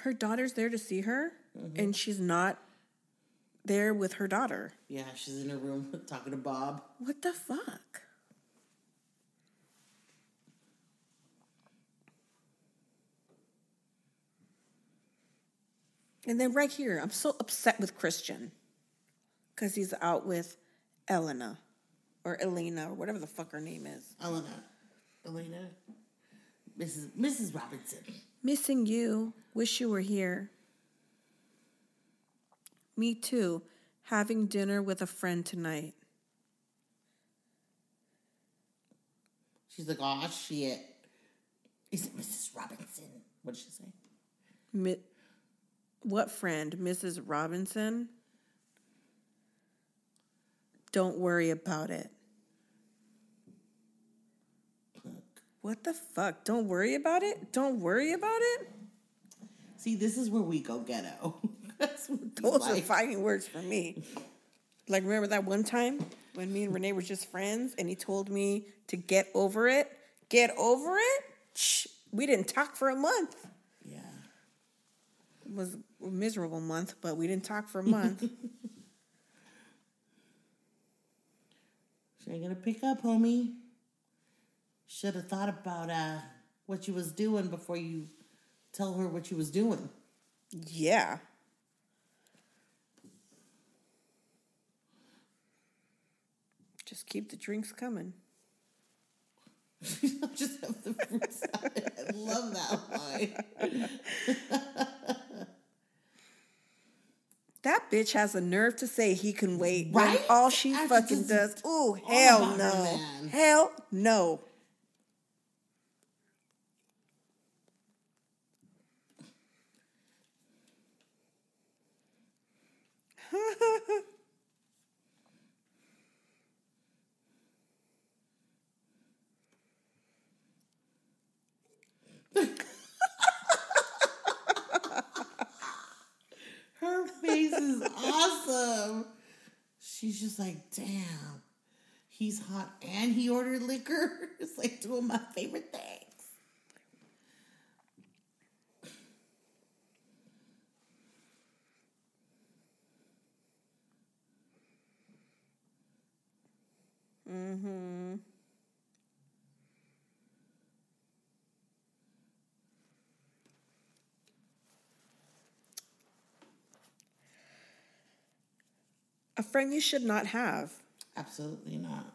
her daughter's there to see her, mm-hmm. and she's not there with her daughter. Yeah, she's in her room talking to Bob. What the fuck? And then right here, I'm so upset with Christian because he's out with Elena or Elena or whatever the fuck her name is. Elena. Elena. Mrs. Mrs. Robinson. Missing you. Wish you were here. Me too. Having dinner with a friend tonight. She's like, oh shit. Is it Mrs. Robinson? What did she say? Mi- what friend? Mrs. Robinson? Don't worry about it. What the fuck? Don't worry about it? Don't worry about it? See, this is where we go ghetto. That's what we Those are fighting words for me. Like, remember that one time when me and Renee were just friends and he told me to get over it? Get over it? Shh, we didn't talk for a month. Was a miserable month, but we didn't talk for a month. She ain't gonna pick up, homie. Should have thought about uh what you was doing before you tell her what you was doing. yeah. Just keep the drinks coming. Just have the fruit salad. I love that line. That bitch has a nerve to say he can wait. When Right? all she After fucking does. Ooh, hell her no. Hell no. Her face is awesome. She's just like, damn, he's hot and he ordered liquor. It's like two of my favorite things. Mm-hmm. A friend you should not have. Absolutely not.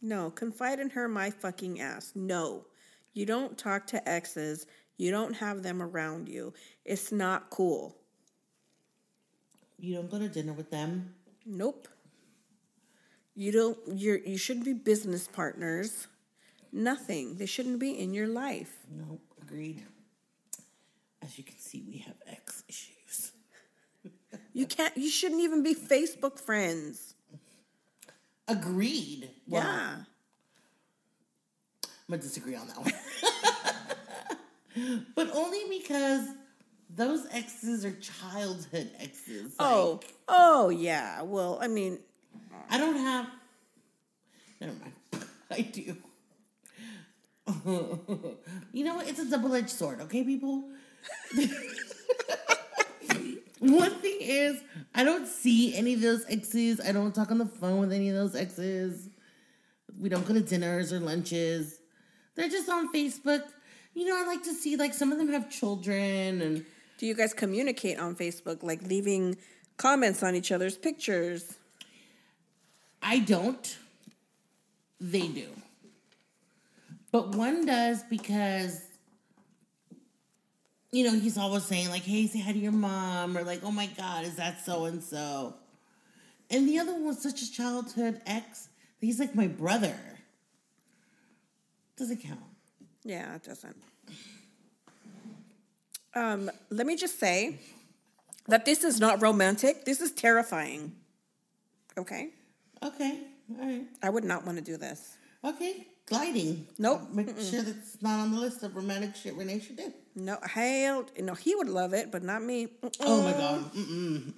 No, confide in her my fucking ass. No. You don't talk to exes. You don't have them around you. It's not cool. You don't go to dinner with them. Nope. You don't you're you shouldn't be business partners. Nothing. They shouldn't be in your life. No, agreed. As you can see, we have. You can't you shouldn't even be Facebook friends. Agreed. Well, yeah. I'm gonna disagree on that one. but only because those exes are childhood exes. Oh, Like, oh yeah. Well, I mean, I don't have. Never mind. I do. you know what? It's a double edged sword, okay, people? One thing is, I don't see any of those exes. I don't talk on the phone with any of those exes. We don't go to dinners or lunches. They're just on Facebook. You know, I like to see, like, some of them have children and. do you guys communicate on Facebook like leaving comments on each other's pictures? I don't. they do. But one does because, you know, he's always saying, like, hey, say hi to your mom, or like, oh my God, is that so and so? And the other one was such a childhood ex he's like my brother. Doesn't count. Yeah, it doesn't. Um, let me just say that this is not romantic. This is terrifying. Okay? Okay, all right. I would not want to do this. Okay, gliding. Nope. Make sure that's not on the list of romantic shit Renee should do. No, hell, no, he would love it, but not me. Mm-mm. Oh my god. Mm-mm.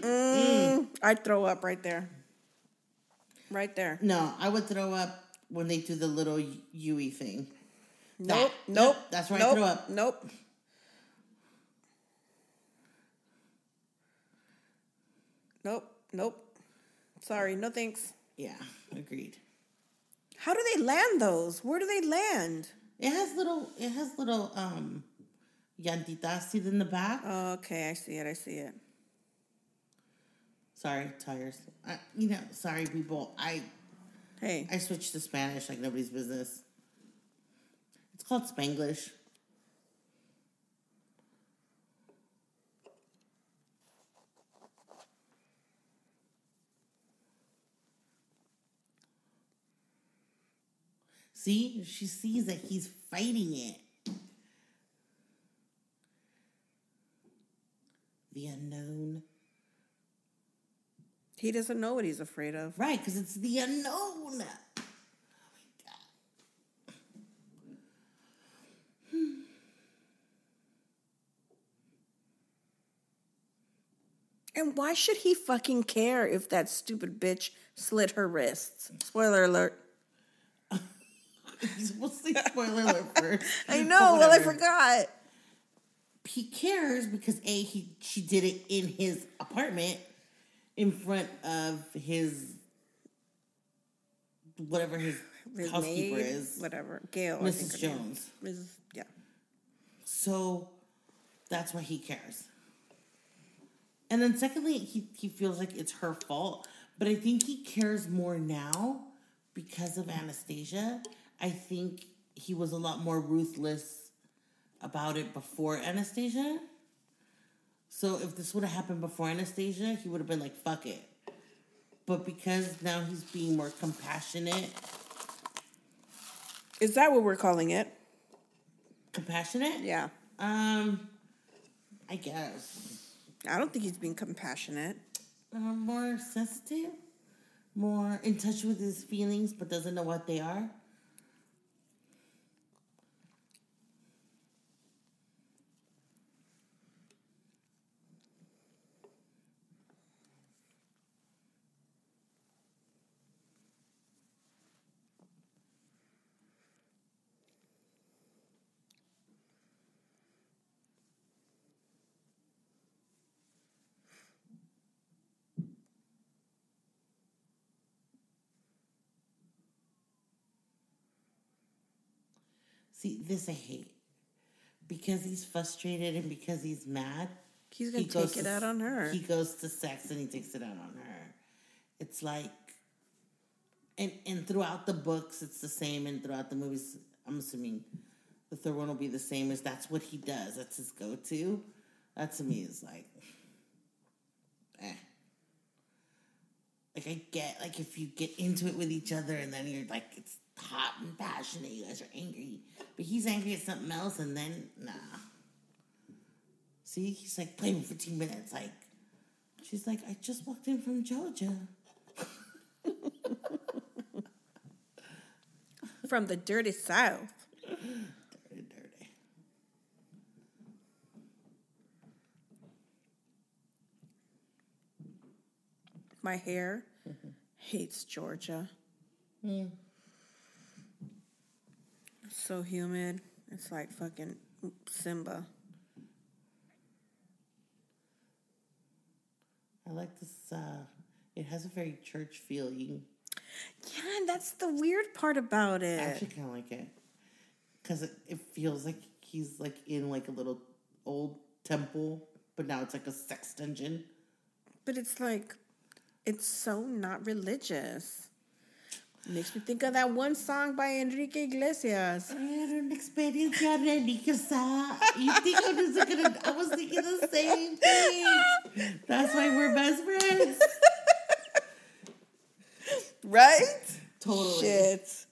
Mm-mm. I'd throw up right there. Right there. No, I would throw up when they do the little Yui thing. Nope, nope. that's where nope, I throw up. Nope. Nope, nope. Sorry, no thanks. Yeah, agreed. How do they land those? Where do they land? It has little. It has little um, llantitas in the back. Oh, okay, I see it. I see it. Sorry, tires. I, you know, sorry, people. I Hey, I switched to Spanish like nobody's business. It's called Spanglish. See, she sees that he's fighting it. The unknown. he doesn't know what he's afraid of. Right, because it's the unknown. And why should he fucking care if that stupid bitch slit her wrists? Spoiler alert. To say spoiler alert first. I know. Well, I forgot. He cares because a he she did it in his apartment, in front of his whatever his, His housekeeper maid, is, whatever. Gail. I think Mrs. Jones. is. Mrs. Yeah. So that's why he cares. And then secondly, he, he feels like it's her fault. But I think he cares more now because of Anastasia. I think he was a lot more ruthless about it before Anastasia. So if this would have happened before Anastasia, he would have been like, fuck it. But because now he's being more compassionate, Is that what we're calling it? compassionate? Yeah. Um, I guess. I don't think he's being compassionate. uh, more sensitive, more in touch with his feelings, but doesn't know what they are. See, this I hate because he's frustrated and because he's mad. He's gonna he goes take it to- out on her. He goes to sex and he takes it out on her. It's like, and and throughout the books, it's the same, and throughout the movies, I'm assuming the third one will be the same. As that's what he does. That's his go-to. That to me is like, eh. Like I get, like if you get into it with each other, and then you're like, it's hot and passionate. You guys are angry, but he's angry at something else, and then nah. See, he's like playing for 15 minutes. Like, she's like, I just walked in from Georgia. From the dirty south. Dirty, dirty. My hair hates Georgia. Hmm. So humid. It's like fucking Simba. I like this. Uh, it has a very church feeling. Yeah, and that's the weird part about it. I actually kind of like it because it, it feels like he's like in like a little old temple, but now it's like a sex dungeon. But it's like, it's so not religious. Makes me think of that one song by Enrique Iglesias. Era una experiencia religiosa. You think I was gonna? I was thinking the same thing. That's why we're best friends. Right? Totally. Shit.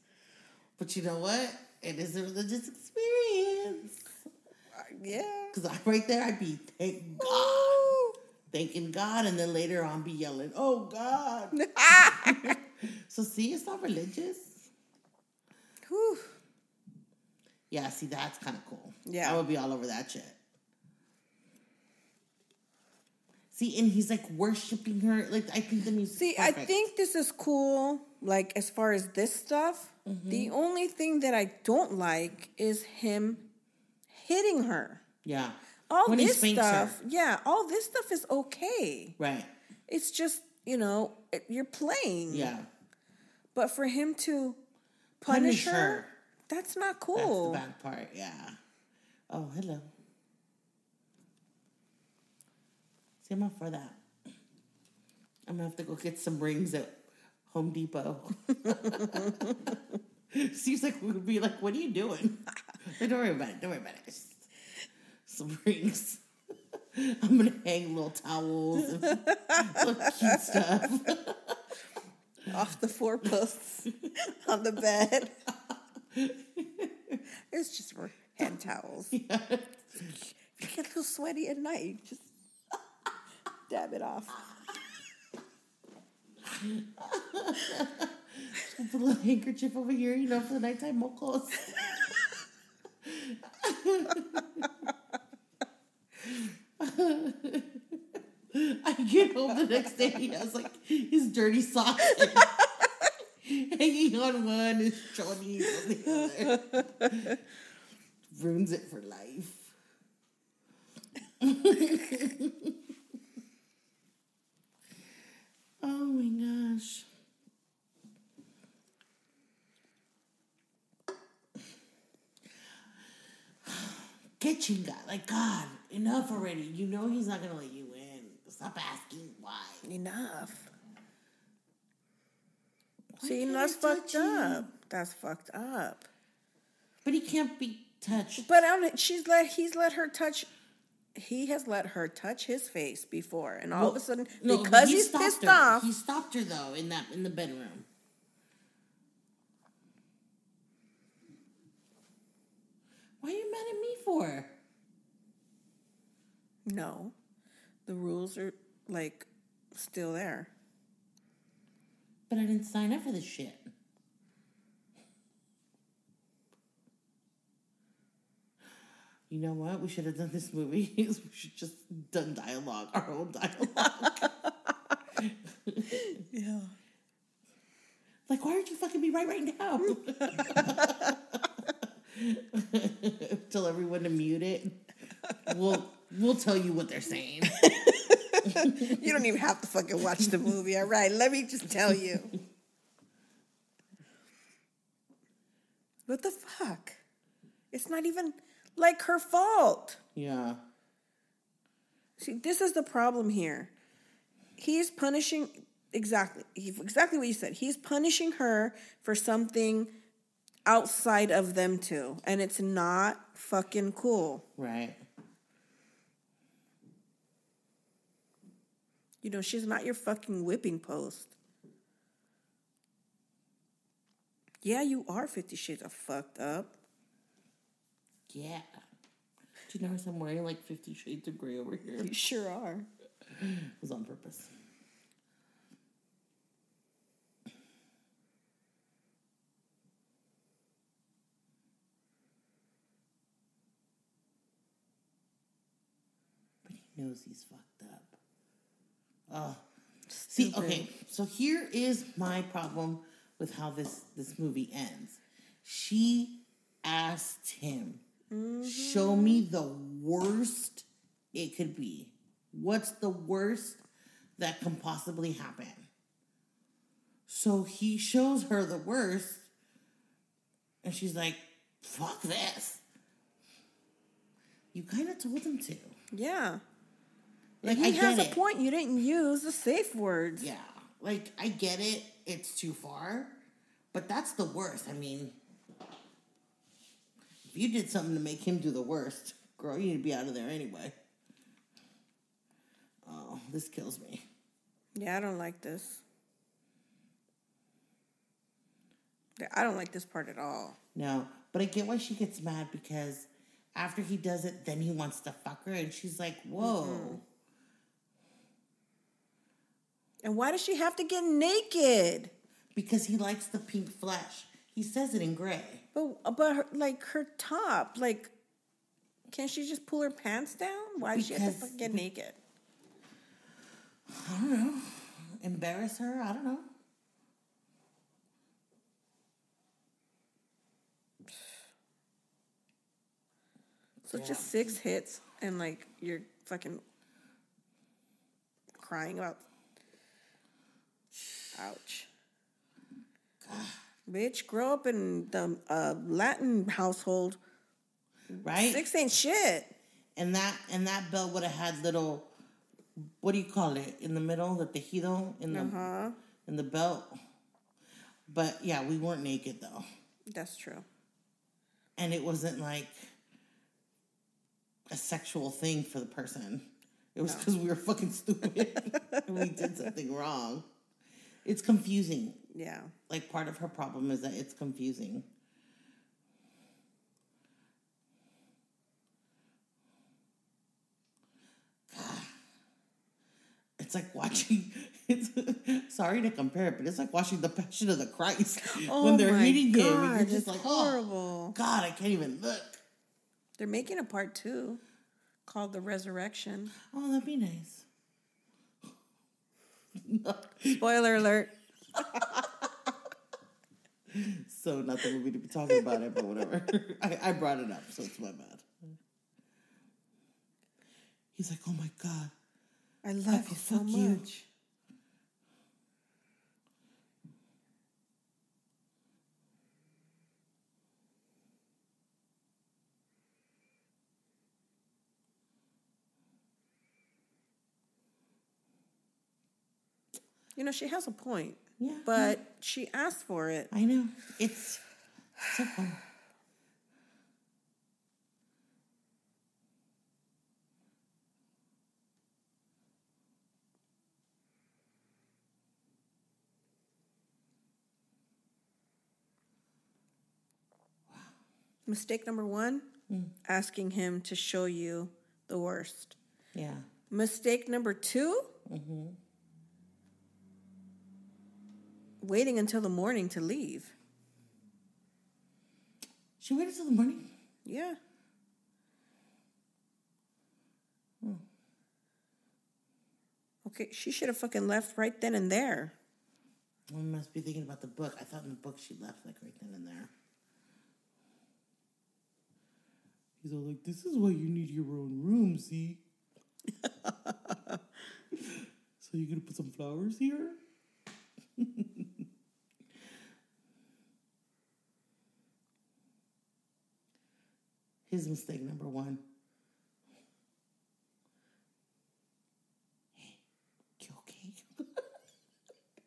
But you know what? It is a religious experience. Yeah. Because I, right there, I'd be thank God, Ooh. thanking God, and then later on be yelling, "Oh God!" so see, it's not religious. Whew. Yeah, see, that's kind of cool. Yeah. I would be all over that shit. See, and he's like worshiping her. Like I think the music. See, I think this is cool. Like as far as this stuff, mm-hmm. the only thing that I don't like is him hitting her. Yeah. All When he this spanks her. stuff, yeah, all this stuff is okay. Right. It's just you know you're playing. Yeah. But for him to punish, Punish her, her. that's not cool. That's the bad part. Yeah. Oh, hello. See, I'm up for that. I'm gonna have to go get some rings at Home Depot. Seems like we would be like, "What are you doing?" Don't worry about it. Don't worry about it. Just some rings. I'm gonna hang little towels and little cute stuff. Off the four posts on the bed. it's just for hand towels. If you get a little sweaty at night, just dab it off. Put a little handkerchief over here, you know, for the nighttime mocos. I get home the next day, he has like his dirty socks hanging on one, his chonies on the other. Ruins it for life. oh my gosh. Get chinga. Like, God, enough already. You know he's not going to let you. Stop asking why. Enough. Why See, that's fucked you? up. That's fucked up. But he can't be touched. But um, she's let he's let her touch. He has let her touch his face before, and all of a sudden, No, because he he's stopped pissed her. off, He stopped her though in that in the bedroom. Why are you mad at me for? no, the rules are like still there. But I didn't sign up for this shit. You know what? We should have done this movie. we should just done dialogue, our own dialogue. Yeah. like, why aren't you fucking me right right now? Tell everyone to mute it. We'll we'll tell you what they're saying. You don't even have to fucking watch the movie, all right? Let me just tell you. What the fuck? It's not even like her fault. Yeah. See, this is the problem here. He's punishing exactly exactly what you said. He's punishing her for something outside of them two, and it's not fucking cool. Right. You know, she's not your fucking whipping post. Yeah, you are Fifty Shades of fucked up. Yeah. Do you notice I'm wearing like Fifty Shades of Grey over here? You sure are. It was on purpose. But he knows he's fucked. Oh. See, okay, so here is my problem with how this this movie ends. She asked him, "Show me mm-hmm. the worst it could be. What's the worst that can possibly happen?" So he shows her the worst, and she's like, "Fuck this." You kind of told him to. Yeah. Like he I has a it. point. You didn't use the safe words. Yeah, like I get it. It's too far, But that's the worst. I mean, if you did something to make him do the worst, girl, you need to be out of there anyway. Oh, this kills me. Yeah, I don't like this. I don't like this part at all. No, but I get why she gets mad because after he does it, then he wants to fuck her, and she's like, mm-hmm. "Whoa." And why does she have to get naked? Because he likes the pink flesh. He says it in Grey. But but her, like her top, like, can't she just pull her pants down? Why does she have to fucking get naked? I don't know. Embarrass her? I don't know. So just six hits and like you're fucking crying about. Ouch. Bitch, grow up in the uh, Latin household. Right? Six ain't shit. And that and that belt would have had little what do you call it? In the middle, the tejido in the Huh? in the belt. But yeah, we weren't naked though. That's true. And it wasn't like a sexual thing for the person. It was because we were fucking stupid and we did something wrong. It's confusing. Yeah. Like part of her problem is that it's confusing. God. It's like watching. It's sorry to compare it, but it's like watching the Passion of the Christ Oh when they're hitting him. And you're just like, oh, horrible. oh God, I can't even look. They're making a part two called The Resurrection. Oh, that'd be nice. Spoiler alert. so not the movie to be talking about it, but whatever. I, I brought it up, so it's my bad. He's like, oh my God. I love you so much. you. You know, she has a point. Yeah. But she asked for it. I know. It's so fun. Mistake number one Mm. asking him to show you the worst. Yeah. Mistake number 2 Mm-hmm. Waiting until the morning to leave. She waited till the morning. Yeah. Hmm. Okay, she should have fucking left right then and there. I must be thinking about the book. I thought in the book she left like right then and there. He's all like, "This is why you need your own room, see? so you gonna put some flowers here?" His mistake number one. Hey, you okay?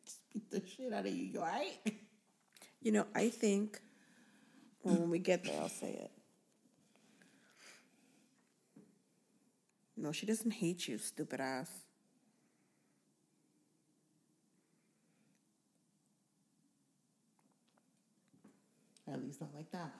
Just beat the shit out of you. You alright? You know, I think well, when we get there, I'll say it. No, she doesn't hate you, stupid ass. At least not like that.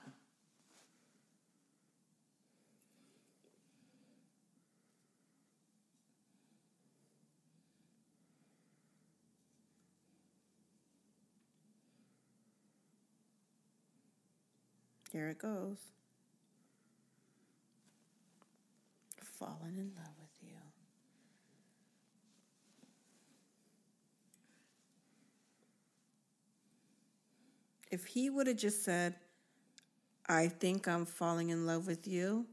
Here it goes. Falling in love with you. If he would have just said, I think I'm falling in love with you,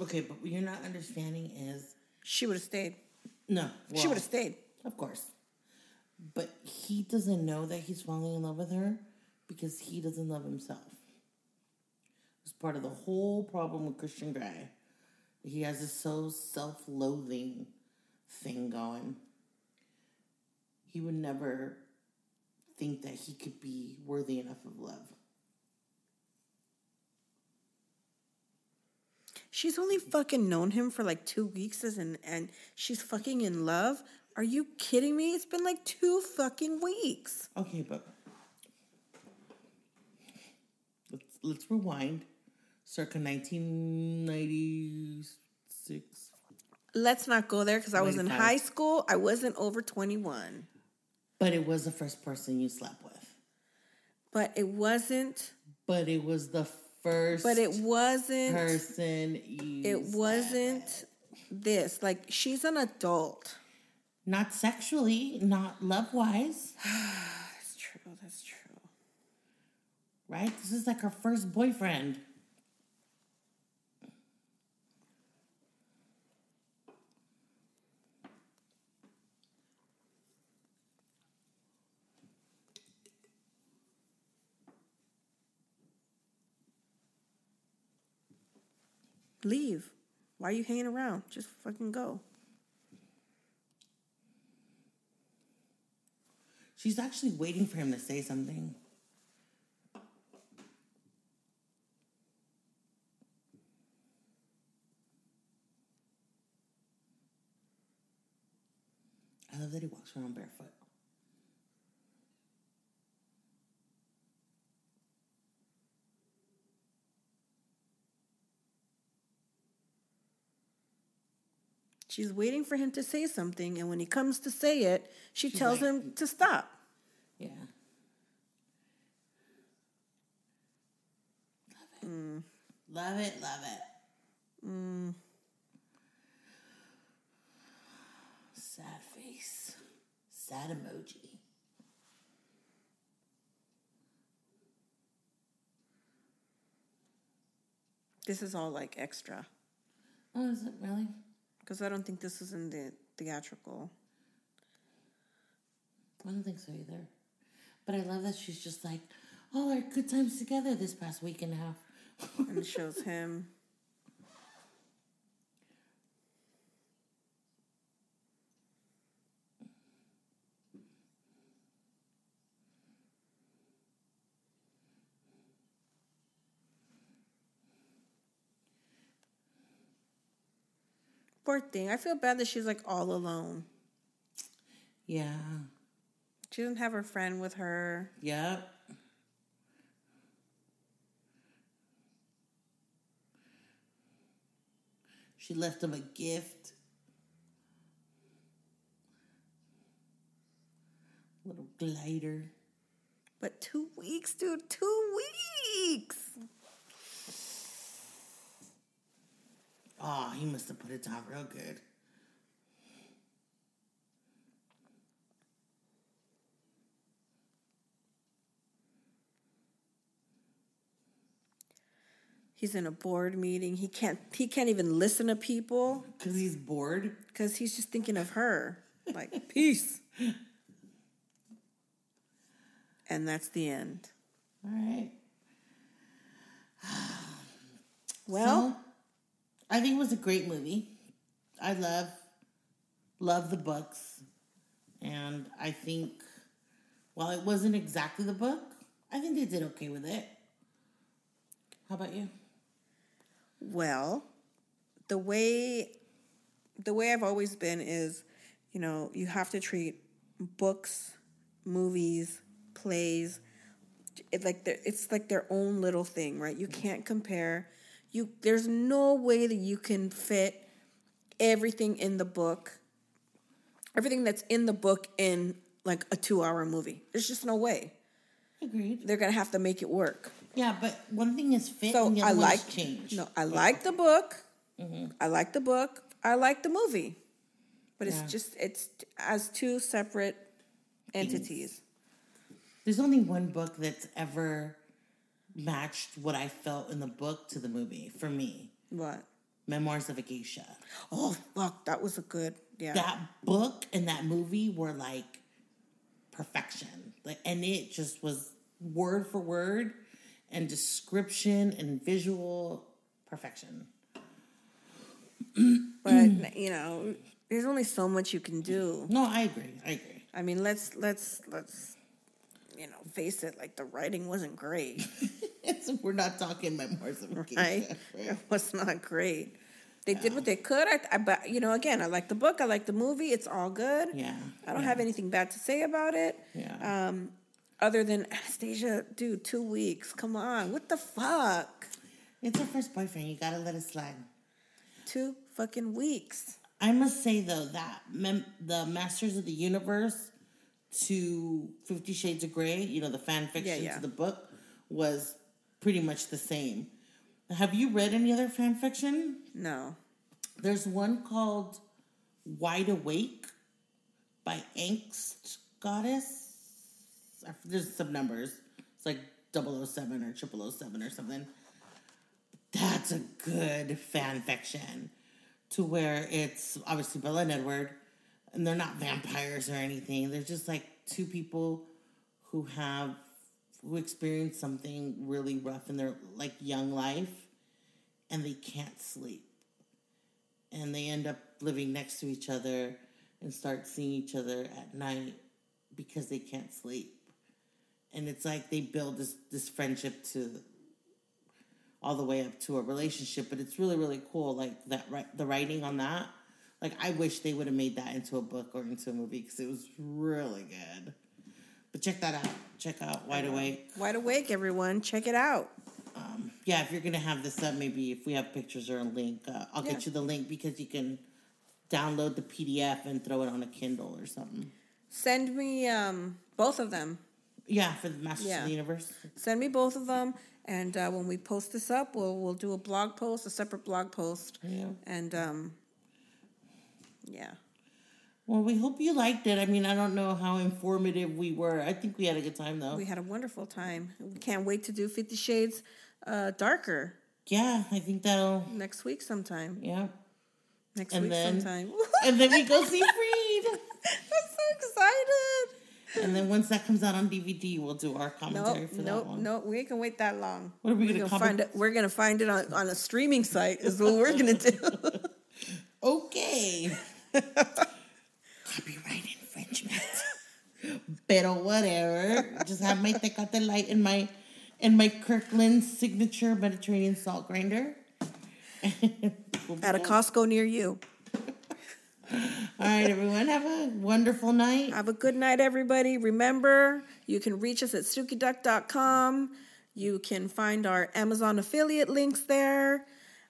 Okay, but what you're not understanding is she would have stayed. no. she would have stayed. Of course. But he doesn't know that he's falling in love with her because he doesn't love himself. It's part of the whole problem with Christian Grey. He has this so self loathing thing going. He would never think that he could be worthy enough of love. She's only fucking known him for like two weeks as an, and she's fucking in love. Are you kidding me? It's been like two fucking weeks. Okay, but let's let's rewind. Circa 1996. Let's not go there because I was in high school. I wasn't over 21. But it was the first person you slept with. But it wasn't, But it was the first but it wasn't, person it wasn't this. Like, she's an adult. Not sexually, not love wise, That's true. That's true. right? This is like her first boyfriend. Leave. Why are you hanging around? Just fucking go. She's actually waiting for him to say something. I love that he walks around barefoot. She's waiting for him to say something, and when he comes to say it, she tells like- him to stop. Yeah. Love it. Love it, love it. Mm. Sad face. Sad emoji. This is all like extra Oh, is it really? Because I don't think this is in the theatrical. I don't think so either. But I love that she's just like, all our good times together this past week and a half. and shows him. Poor thing. I feel bad that she's like all alone. yeah. She doesn't have her friend with her. Yep. She left him a gift. Little glider. But two weeks, dude, two weeks. Oh, he must have put it down real good. He's in a board meeting. He can't he can't even listen to people Because he's bored. because he's just thinking of her. Like, peace. And that's the end. All right. Well, So, I think it was a great movie. I love love the books. And I think while it wasn't exactly the book, I think they did okay with it. How about you? well, the way the way I've always been is, you know, you have to treat books, movies, plays, it like it's like their own little thing, right? You can't compare. You there's no way that you can fit everything in the book, everything that's in the book in like a two hour movie. There's just no way. Agreed. They're gonna have to make it work. Yeah, but one thing is fit So I like change. no, I like the book. Mm-hmm. I like the book. I like the movie, but it's Yeah. just it's as two separate entities. There's only one book that's ever matched what I felt in the book to the movie for me. What? Memoirs of a Geisha. Oh fuck, that was a good yeah. that book and that movie were like perfection. Like and it just was word for word and description and visual perfection. but you know, there's only so much you can do. No, I agree. I agree. I mean, let's let's let's you know, face it, like the writing wasn't great, So we're not talking memoirs of a geisha. right? It was not great. They did what they could. I, I, but you know, again, I like the book. I like the movie. It's all good. Yeah. I don't yeah, have anything bad to say about it. Yeah. Um, other than Anastasia, dude, two weeks. Come on, what the fuck? It's her first boyfriend. You gotta let it slide. Two fucking weeks. I must say though that mem- the Masters of the Universe to Fifty Shades of Grey, you know, the fan fiction yeah. to the book, was pretty much the same. Have you read any other fan fiction? No. There's one called Wide Awake by Angst Goddess. There's some numbers. It's like 007 or 0007 or something. That's a good fan fiction to where it's obviously Bella and Edward, and they're not vampires or anything. They're just like two people who have who experience something really rough in their like young life, and they can't sleep, and they end up living next to each other and start seeing each other at night because they can't sleep, and it's like they build this this friendship to all the way up to a relationship. But it's really really cool. Like that, the writing on that. Like I wish they would have made that into a book or into a movie because it was really good. But check that out. Check out Wide Awake. Wide awake, everyone. Check it out. Um, yeah, if you're gonna have this up, maybe if we have pictures or a link, uh, I'll Yeah. get you the link because you can download the PDF and throw it on a Kindle or something. Send me um, both of them. Yeah, for the Masters Yeah. of the Universe. Send me both of them, and uh, when we post this up, we'll we'll do a blog post, a separate blog post, Yeah. and um, yeah, Well, we hope you liked it. I mean, I don't know how informative we were. I think we had a good time though. we had a wonderful time. We can't wait to do Fifty Shades uh, Darker yeah, I think that'll. next week sometime. Yeah, Next And week then- sometime. and then we go see Freed. I'm so excited. And then once that comes out on DVD, we'll do our commentary Nope, for that nope, one. nope. We gonna wait that long. What are we We're gonna gonna find it? We're gonna find it on, on a streaming site. Is what we're gonna do. Okay. Copyright infringement. Pero whatever. Just have my Tecate Light in my in my Kirkland signature Mediterranean salt grinder. At a. Costco near you. All right, everyone. Have a wonderful night. Have a good night, everybody. Remember, you can reach us at StukiDuck.com. You can find our Amazon affiliate links there.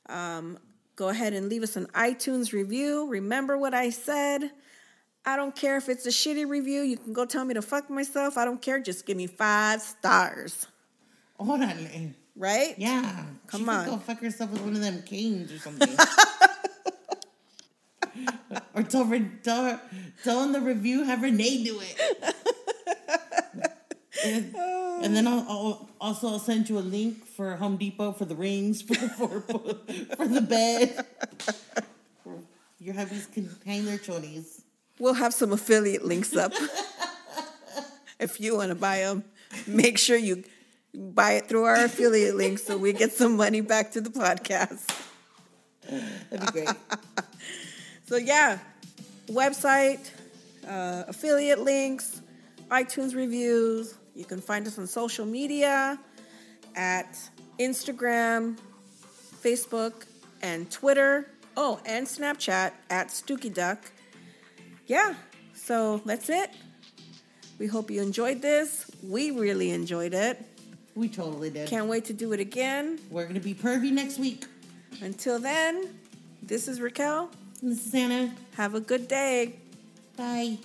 Um, go ahead and leave us an iTunes review. Remember what I said. I don't care if it's a shitty review. You can go tell me to fuck myself. I don't care. Just give me five stars. Órale. Right? Yeah. Come she on. Go fuck herself with one of them canes or something. or tell, Re- tell her, tell in the review, have Renee do it. and, and then I'll, I'll also I'll send you a link for Home Depot for the rings for the for, for the bed. Your hubbies can hang their chonies. We'll have some affiliate links up. if you want to buy them, make sure you buy it through our affiliate link so we get some money back to the podcast. That'd be great. So, yeah, website, uh, affiliate links, iTunes reviews. You can find us on social media at Instagram, Facebook, and Twitter. Oh, and Snapchat at Stooky Duck. Yeah, so that's it. We hope you enjoyed this. We really enjoyed it. we totally did. Can't wait to do it again. We're gonna be pervy next week. Until then, this is Raquel. This is Anna. Have a good day. Bye.